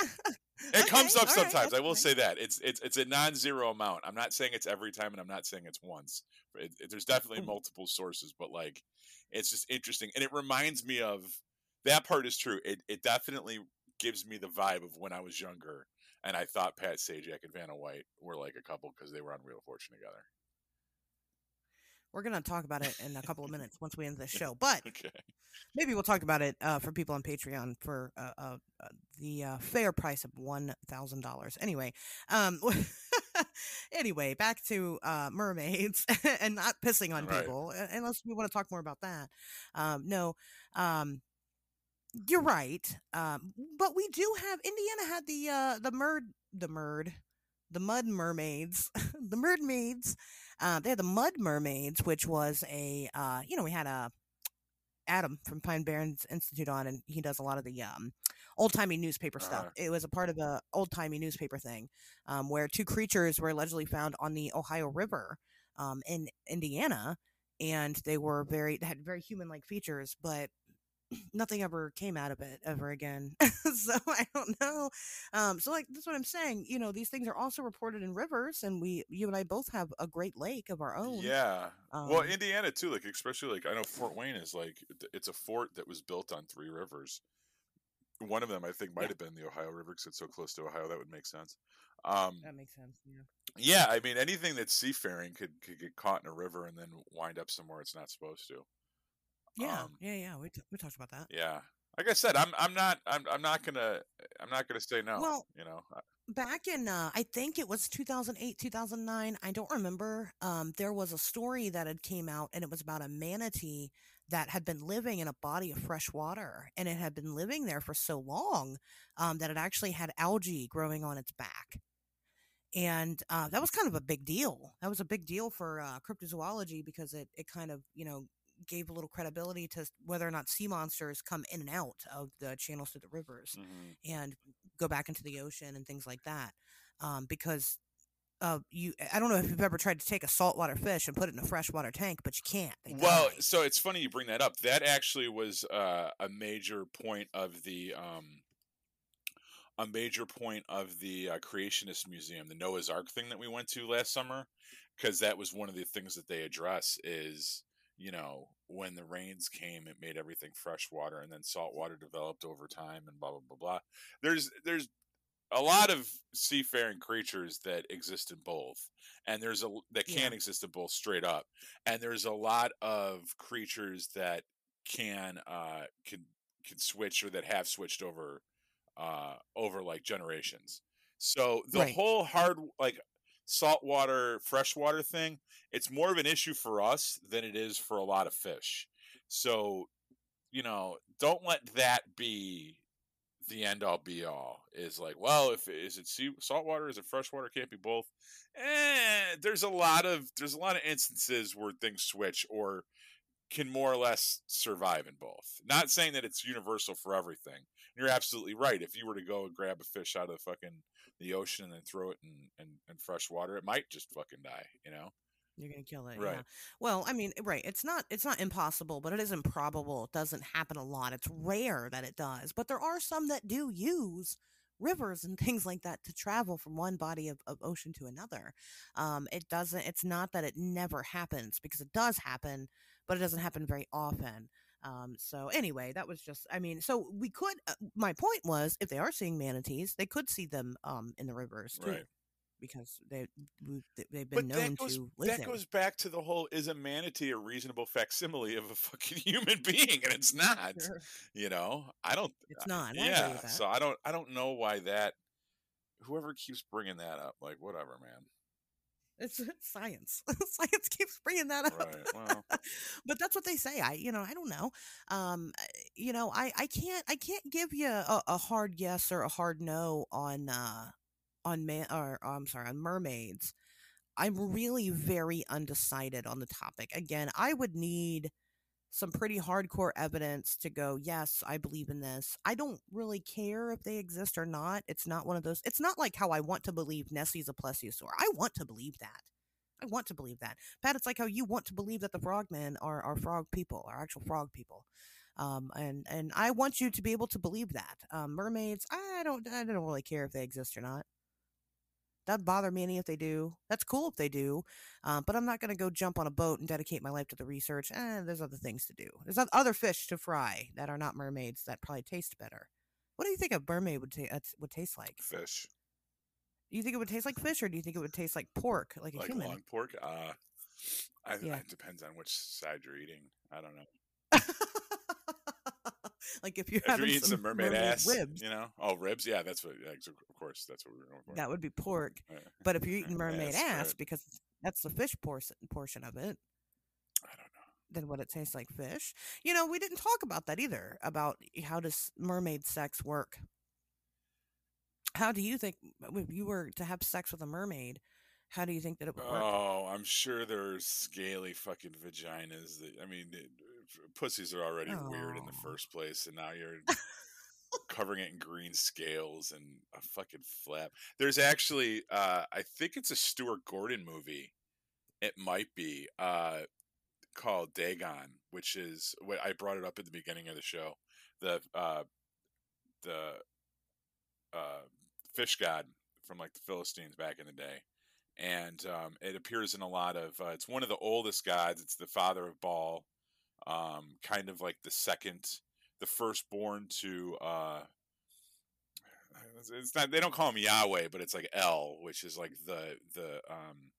It okay, comes up sometimes. that's I will say that it's it's it's a non-zero amount. I'm not saying it's every time, and I'm not saying it's once. It, it- there's definitely Mm. multiple sources, but like it's just interesting, and it reminds me of that part is true. It it definitely gives me the vibe of when I was younger, and I thought Pat Sajak and Vanna White were like a couple because they were on Real Fortune together. We're gonna talk about it in a couple of minutes once we end this show, but Okay. maybe we'll talk about it uh, for people on Patreon for uh, uh, uh, the uh, fair price of one thousand dollars. Anyway, um, anyway, back to uh, mermaids and not pissing on Right. people, unless we want to talk more about that. Um, no, um, you're right, um, but we do have Indiana had the uh, the murd the murd the mud mermaids the mermaids uh, they had the mud mermaids which was a uh, you know we had a Adam from Pine Barrens Institute on, and he does a lot of the um, old timey newspaper stuff. Uh-huh. It was a part of the old timey newspaper thing um, where two creatures were allegedly found on the Ohio River um, in Indiana, and they were very they had very human like features, but nothing ever came out of it ever again. so I don't know. Um, so like that's what I'm saying. You know, these things are also reported in rivers, and we you and I both have a Great Lake of our own. Yeah. well, Um, Indiana too. Like especially like I know Fort Wayne is like it's a fort that was built on three rivers. One of them I think might Yeah. have been the Ohio River because it's so close to Ohio. That would make sense. Um, That makes sense. Yeah. yeah, I mean anything that's seafaring could could get caught in a river and then wind up somewhere it's not supposed to. Yeah. Um, yeah. Yeah. We, t- we talked about that. Yeah. Like I said, I'm I'm not I'm I'm not gonna I'm not gonna say no. Well, you know. Back in uh, i think it was 2008 2009 i don't remember um, there was a story that had came out and it was about a manatee that had been living in a body of fresh water and it had been living there for so long um, that it actually had algae growing on its back and uh, that was kind of a big deal that was a big deal for uh, cryptozoology because it, it kind of you know gave a little credibility to whether or not sea monsters come in and out of the channels to the rivers mhm. and go back into the ocean and things like that. Um, because uh, you, I don't know if you've ever tried to take a saltwater fish and put it in a freshwater tank, but you can't. Well, so it's funny you bring that up. That actually was uh, a major point of the um, a major point of the uh, Creationist Museum, the Noah's Ark thing that we went to last summer, because that was one of the things that they address is you know when the rains came, it made everything fresh water, and then salt water developed over time, and blah blah blah blah. There's there's a lot of seafaring creatures that exist in both and there's a that can Yeah. exist in both straight up and there's a lot of creatures that can uh can can switch or that have switched over uh over like generations so the Right. whole hard like saltwater freshwater thing it's more of an issue for us than it is for a lot of fish. So you know don't let that be the end all be all is like well if is it sea saltwater is it freshwater can't be both. Eh, there's a lot of there's a lot of instances where things switch or can more or less survive in both. Not saying that it's universal for everything. You're absolutely right. If you were to go and grab a fish out of the fucking the ocean and then throw it in, in, in fresh water it might just fucking die you know You're gonna kill it. Right. Yeah. Well, I mean, right. It's not. It's not impossible, but it is improbable. It doesn't happen a lot. It's rare that it does. But there are some that do use rivers and things like that to travel from one body of, of ocean to another. Um, it doesn't. It's not that it never happens because it does happen, but it doesn't happen very often. Um, so anyway, that was just. I mean, so we could. Uh, my point was, if they are seeing manatees, they could see them um in the rivers too. Right. Because they they've been but known goes to live that there. goes back to the whole is a manatee a reasonable facsimile of a fucking human being and it's not Sure. you know i don't It's not. I yeah so i don't i don't know why that whoever keeps bringing that up like whatever man It's, it's science. science keeps bringing that up. right well but that's what they say. I, you know, I don't know. Um, you know, I, I can't, I can't give you a, a hard yes or a hard no on, uh, on man, or I'm sorry, on mermaids. I'm really very undecided on the topic. Again, I would need some pretty hardcore evidence to go, yes, I believe in this. I don't really care if they exist or not. It's not one of those. It's not like how I want to believe Nessie's a plesiosaur. I want to believe that. I want to believe that. Pat, it's like how you want to believe that the frogmen are, are frog people, are actual frog people. Um, and and I want you to be able to believe that. Um, mermaids, I don't I don't really care if they exist or not. Doesn't bother me any if they do. That's cool if they do. Um, but I'm not going to go jump on a boat and dedicate my life to the research. Eh, there's other things to do. There's other fish to fry that are not mermaids that probably taste better. What do you think a mermaid would, ta- uh, would taste like? Fish. Do you think it would taste like fish, or do you think it would taste like pork, like a like human? long pork. Uh, I, Yeah. it depends on which side you're eating. I don't know. like if you're If you're having eating some mermaid, ass, ribs, you know, oh ribs, yeah, that's what. Yeah, of course, that's what we're going for. that would be pork. Yeah. But if you're eating mermaid Ass, ass, right. because that's the fish portion portion of it, I don't know. then what it tastes like fish? You know, we didn't talk about that either. About how does mermaid sex work? How do you think if you were to have sex with a mermaid? How do you think that it would work? Oh, I'm sure there's scaly fucking vaginas. That I mean, it, pussies are already weird in the Oh. first place, and now you're covering it in green scales and a fucking flap. There's actually, uh, I think it's a Stuart Gordon movie. It might be uh, called Dagon, which is what I brought it up at the beginning of the show. The uh, the uh, fish god from like the Philistines back in the day, and um, it appears in a lot of. Uh, it's one of the oldest gods. It's the father of Baal, um, kind of like the second, the firstborn to. Uh, it's- not. They don't call him Yahweh, but it's like El, which is like the the um,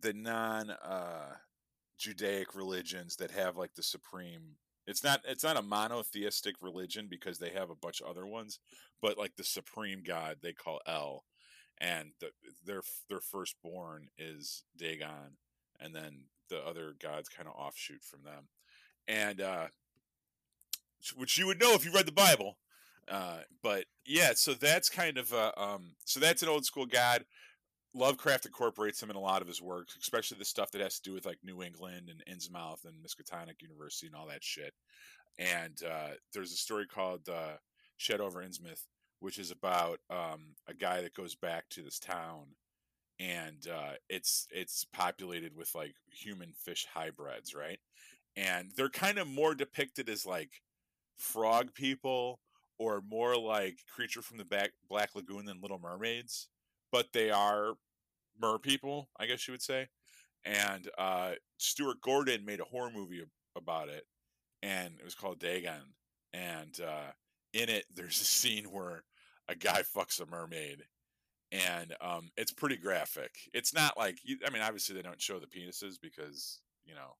the non uh, Judaic religions that have like the supreme. It's not. It's not a monotheistic religion because they have a bunch of other ones, but like the supreme god they call El, and the, their their firstborn is Dagon, and then the other gods kind of offshoot from them, and uh, which you would know if you read the Bible. Uh, but yeah, so that's kind of a um, so that's an old school god. Lovecraft incorporates him in a lot of his work, especially the stuff that has to do with like New England and Innsmouth and Miskatonic University and all that shit. And uh, there's a story called uh, Shadow Over Innsmouth, which is about um, a guy that goes back to this town, and uh, it's it's populated with like human fish hybrids, right? And they're kind of more depicted as like frog people or more like creature from the back Black Lagoon than Little Mermaids, but they are mer people, I guess you would say. And uh, Stuart Gordon made a horror movie about it, and it was called Dagon. And uh, in it, there's a scene where a guy fucks a mermaid, and um, it's pretty graphic. It's not like I mean, obviously they don't show the penises because you know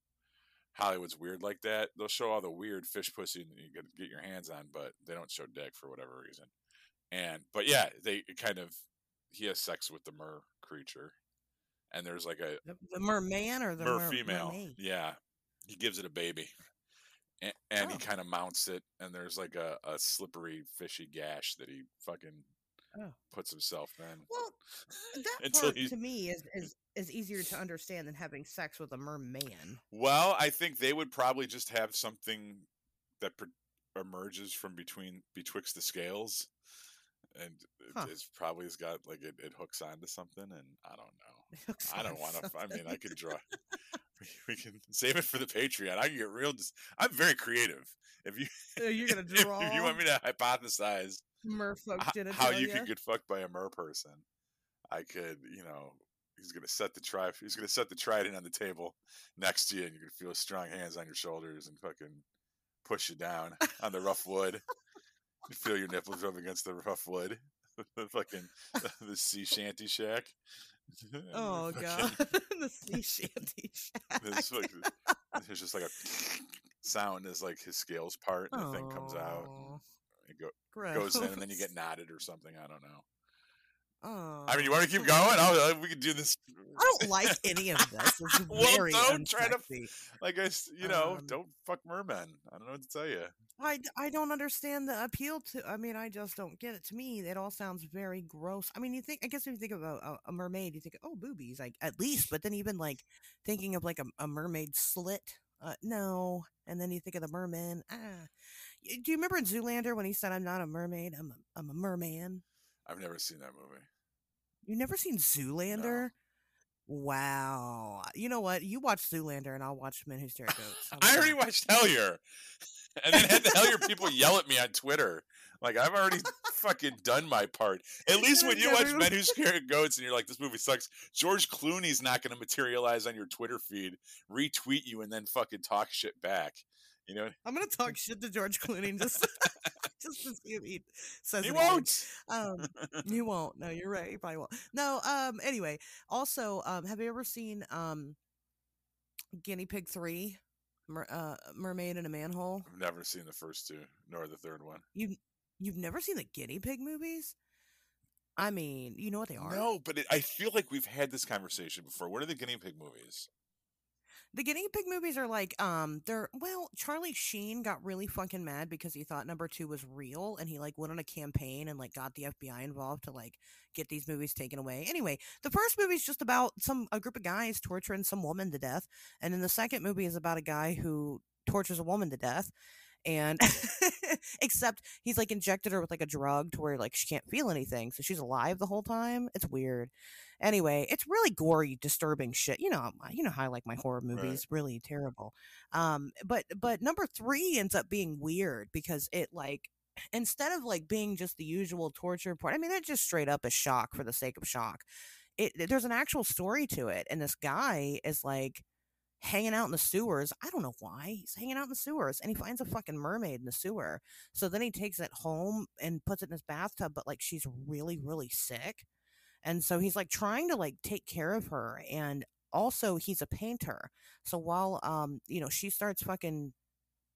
Hollywood's weird like that. They'll show all the weird fish pussy you can get your hands on, but they don't show dick for whatever reason. And but yeah, they kind of he has sex with the mer creature, and there's like a The, the merman or the mer mer- female. mermaid? Yeah, he gives it a baby, and, and he Oh. kind of mounts it, and there's like a, a slippery, fishy gash that he fucking Oh. puts himself in. Well, that part to me is, is is easier to understand than having sex with a merman. Well, I think they would probably just have something that pro- emerges from between betwixt the scales, and it Huh. is probably has got like it, it hooks onto something, and I don't know. I don't want to. I mean, I could draw. we- can save it for the Patreon. I can get real. Dis- I'm very creative. If you You're gonna if, draw if you want me to hypothesize merfolk h- how you could get fucked by a mer person, I could. You know, he's gonna set the tri. He's gonna set the trident on the table next to you, and you can feel his strong hands on your shoulders and fucking push you down on the rough wood. You feel your nipples rub against the rough wood. the fucking the sea shanty shack. Oh fucking- god, the sea shanty shack. There's, like, there's just like a sound as like his scales part and the thing comes out. It go, goes in and then you get knotted or something. I don't know. Oh, I mean, you want to keep going? I'll, uh, we can do this. I don't like any of this. It's Well, very don't try to- Like I, you know, Um, don't fuck mermen. I don't know what to tell you. I, I don't understand the appeal to. I mean, I just don't get it. To me, it all sounds very gross. I mean, you think I guess when you think of a, a, a mermaid, you think oh boobies, like at least. But then even like thinking of like a, a mermaid slit, Uh, no. And then you think of the merman. Ah. Do you remember in Zoolander when he said, "I'm not a mermaid. I'm a, I'm a merman." I've never seen that movie. You never seen Zoolander? No. Wow. You know what? You watch Zoolander and I'll watch Men Who Stare at Goats. I already watched Hellier. And then had the Hellier people yell at me on Twitter. Like I've already fucking done my part. At least when you watch Men Who Stare at Goats and you're like, this movie sucks, George Clooney's not gonna materialize on your Twitter feed, retweet you, and then fucking talk shit back. You know, I'm gonna talk shit to George Clooney just just to see if he says he won't. Um, he won't. No, you're right. He probably won't. No. Um. Anyway, also, um, have you ever seen um, Guinea Pig Three, Mer- uh, Mermaid in a Manhole? I've never seen the first two, nor the third one. You you've never seen the Guinea Pig movies? I mean, you know what they are. No, but it, I feel like we've had this conversation before. What are the Guinea Pig movies? The guinea pig movies are like um they're well charlie sheen got really fucking mad because he thought number two was real and he like went on a campaign and like got the fbi involved to like get these movies taken away. Anyway the first movie is just about some a group of guys torturing some woman to death and then the second movie is about a guy who tortures a woman to death and except he's like injected her with like a drug to where like she can't feel anything so she's alive the whole time? It's weird. Anyway it's really gory disturbing shit. You know you know how i like my horror movies right. really terrible. Um but but number three ends up being weird because it like instead of like being just the usual torture part i mean it's just straight up a shock for the sake of shock. It there's an actual story to it and this guy is like hanging out in the sewers. I don't know why. He's hanging out in the sewers and he finds a fucking mermaid in the sewer. So then he takes it home and puts it in his bathtub, but like she's really, really sick. And so he's like trying to like take care of her. And also he's a painter. So while um, you know, she starts fucking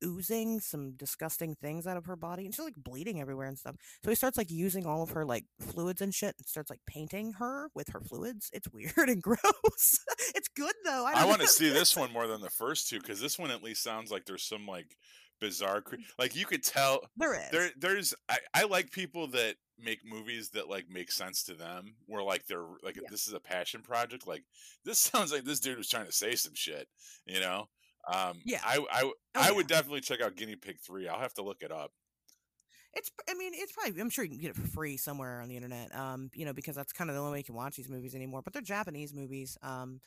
oozing some disgusting things out of her body and she's like bleeding everywhere and stuff. So he starts like using all of her like fluids and shit and starts like painting her with her fluids. It's weird and gross. it's good though. I, I want to see this one more than the first two because this one at least sounds like there's some like bizarre cre- like you could tell there is there there's I, I like people that make movies that like make sense to them where like they're like yeah. this is a passion project like this sounds like this dude was trying to say some shit you know um, yeah, I I, oh, I would definitely check out Guinea Pig Three. I'll have to look it up. It's, I mean, it's probably. I'm sure you can get it for free somewhere on the internet. Um, you know, because that's kind of the only way you can watch these movies anymore. But they're Japanese movies. Um,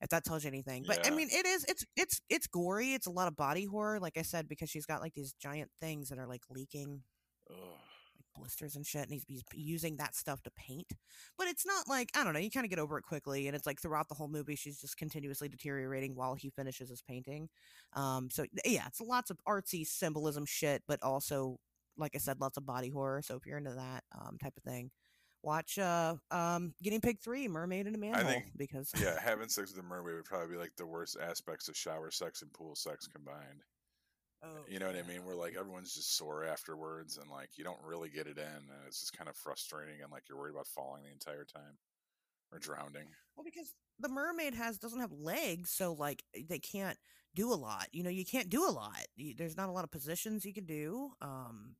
if that tells you anything. But yeah. I mean, it is. It's it's it's gory. It's a lot of body horror, like I said, because she's got like these giant things that are like leaking. Ugh blisters and shit, and he's, he's using that stuff to paint. But it's not like I don't know. You kind of get over it quickly, and it's like throughout the whole movie, she's just continuously deteriorating while he finishes his painting. Um, so yeah, it's lots of artsy symbolism shit, but also, like I said, lots of body horror. So if you're into that um, type of thing, watch uh um guinea pig 3 mermaid in a manhole I think, because yeah having sex with a mermaid would probably be like the worst aspects of shower sex and pool sex combined Oh, you know what I mean? Where like everyone's just sore afterwards, and like you don't really get it in, and it's just kind of frustrating, and like you're worried about falling the entire time or drowning. Well, because the mermaid has doesn't have legs, so like eh, they can't do a lot. You know, you can't do a lot. There's not a lot of positions you can do. Um,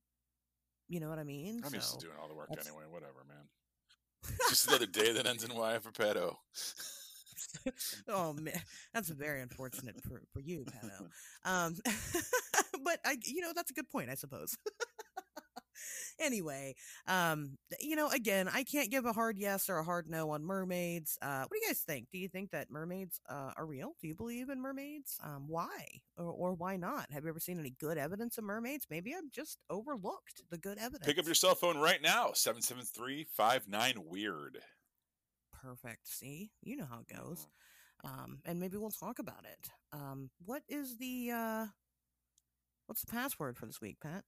you know what I mean? I'm so, used to doing all the work anyway. Whatever, man. just another day that ends in Y for pedo. oh man, that's very unfortunate for, for you, Pato. Um, but I, you know, that's a good point, I suppose. anyway, um, you know, again, I can't give a hard yes or a hard no on mermaids. Uh, what do you guys think? Do you think that mermaids uh, are real? Do you believe in mermaids? Um, why or, or why not? Have you ever seen any good evidence of mermaids? Maybe I've just overlooked the good evidence. Pick up your cell phone right now, 773 59 Weird perfect. See, you know how it goes. Mm-hmm. Um, and maybe we'll talk about it. Um, what is the uh, what's the password for this week, Pat?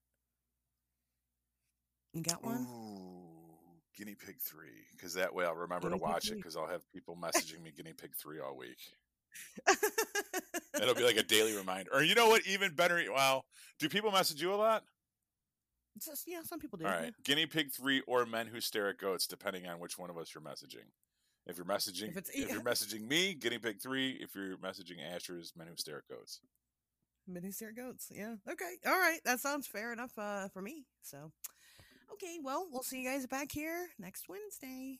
You got one? Ooh, guinea pig three, because that way I'll remember guinea to watch it. Because I'll have people messaging me guinea pig three all week. It'll be like a daily reminder. Or you know what? Even better. Well, do people message you a lot? Just, yeah, some people do. All right, yeah. guinea pig three or men who stare at goats, depending on which one of us you're messaging. If you're messaging, if, if you're messaging me, guinea pig three. If you're messaging Asher's men who stare at goats. Men who stare at goats. Yeah. Okay. All right. That sounds fair enough uh, for me. So, okay. Well, we'll see you guys back here next Wednesday.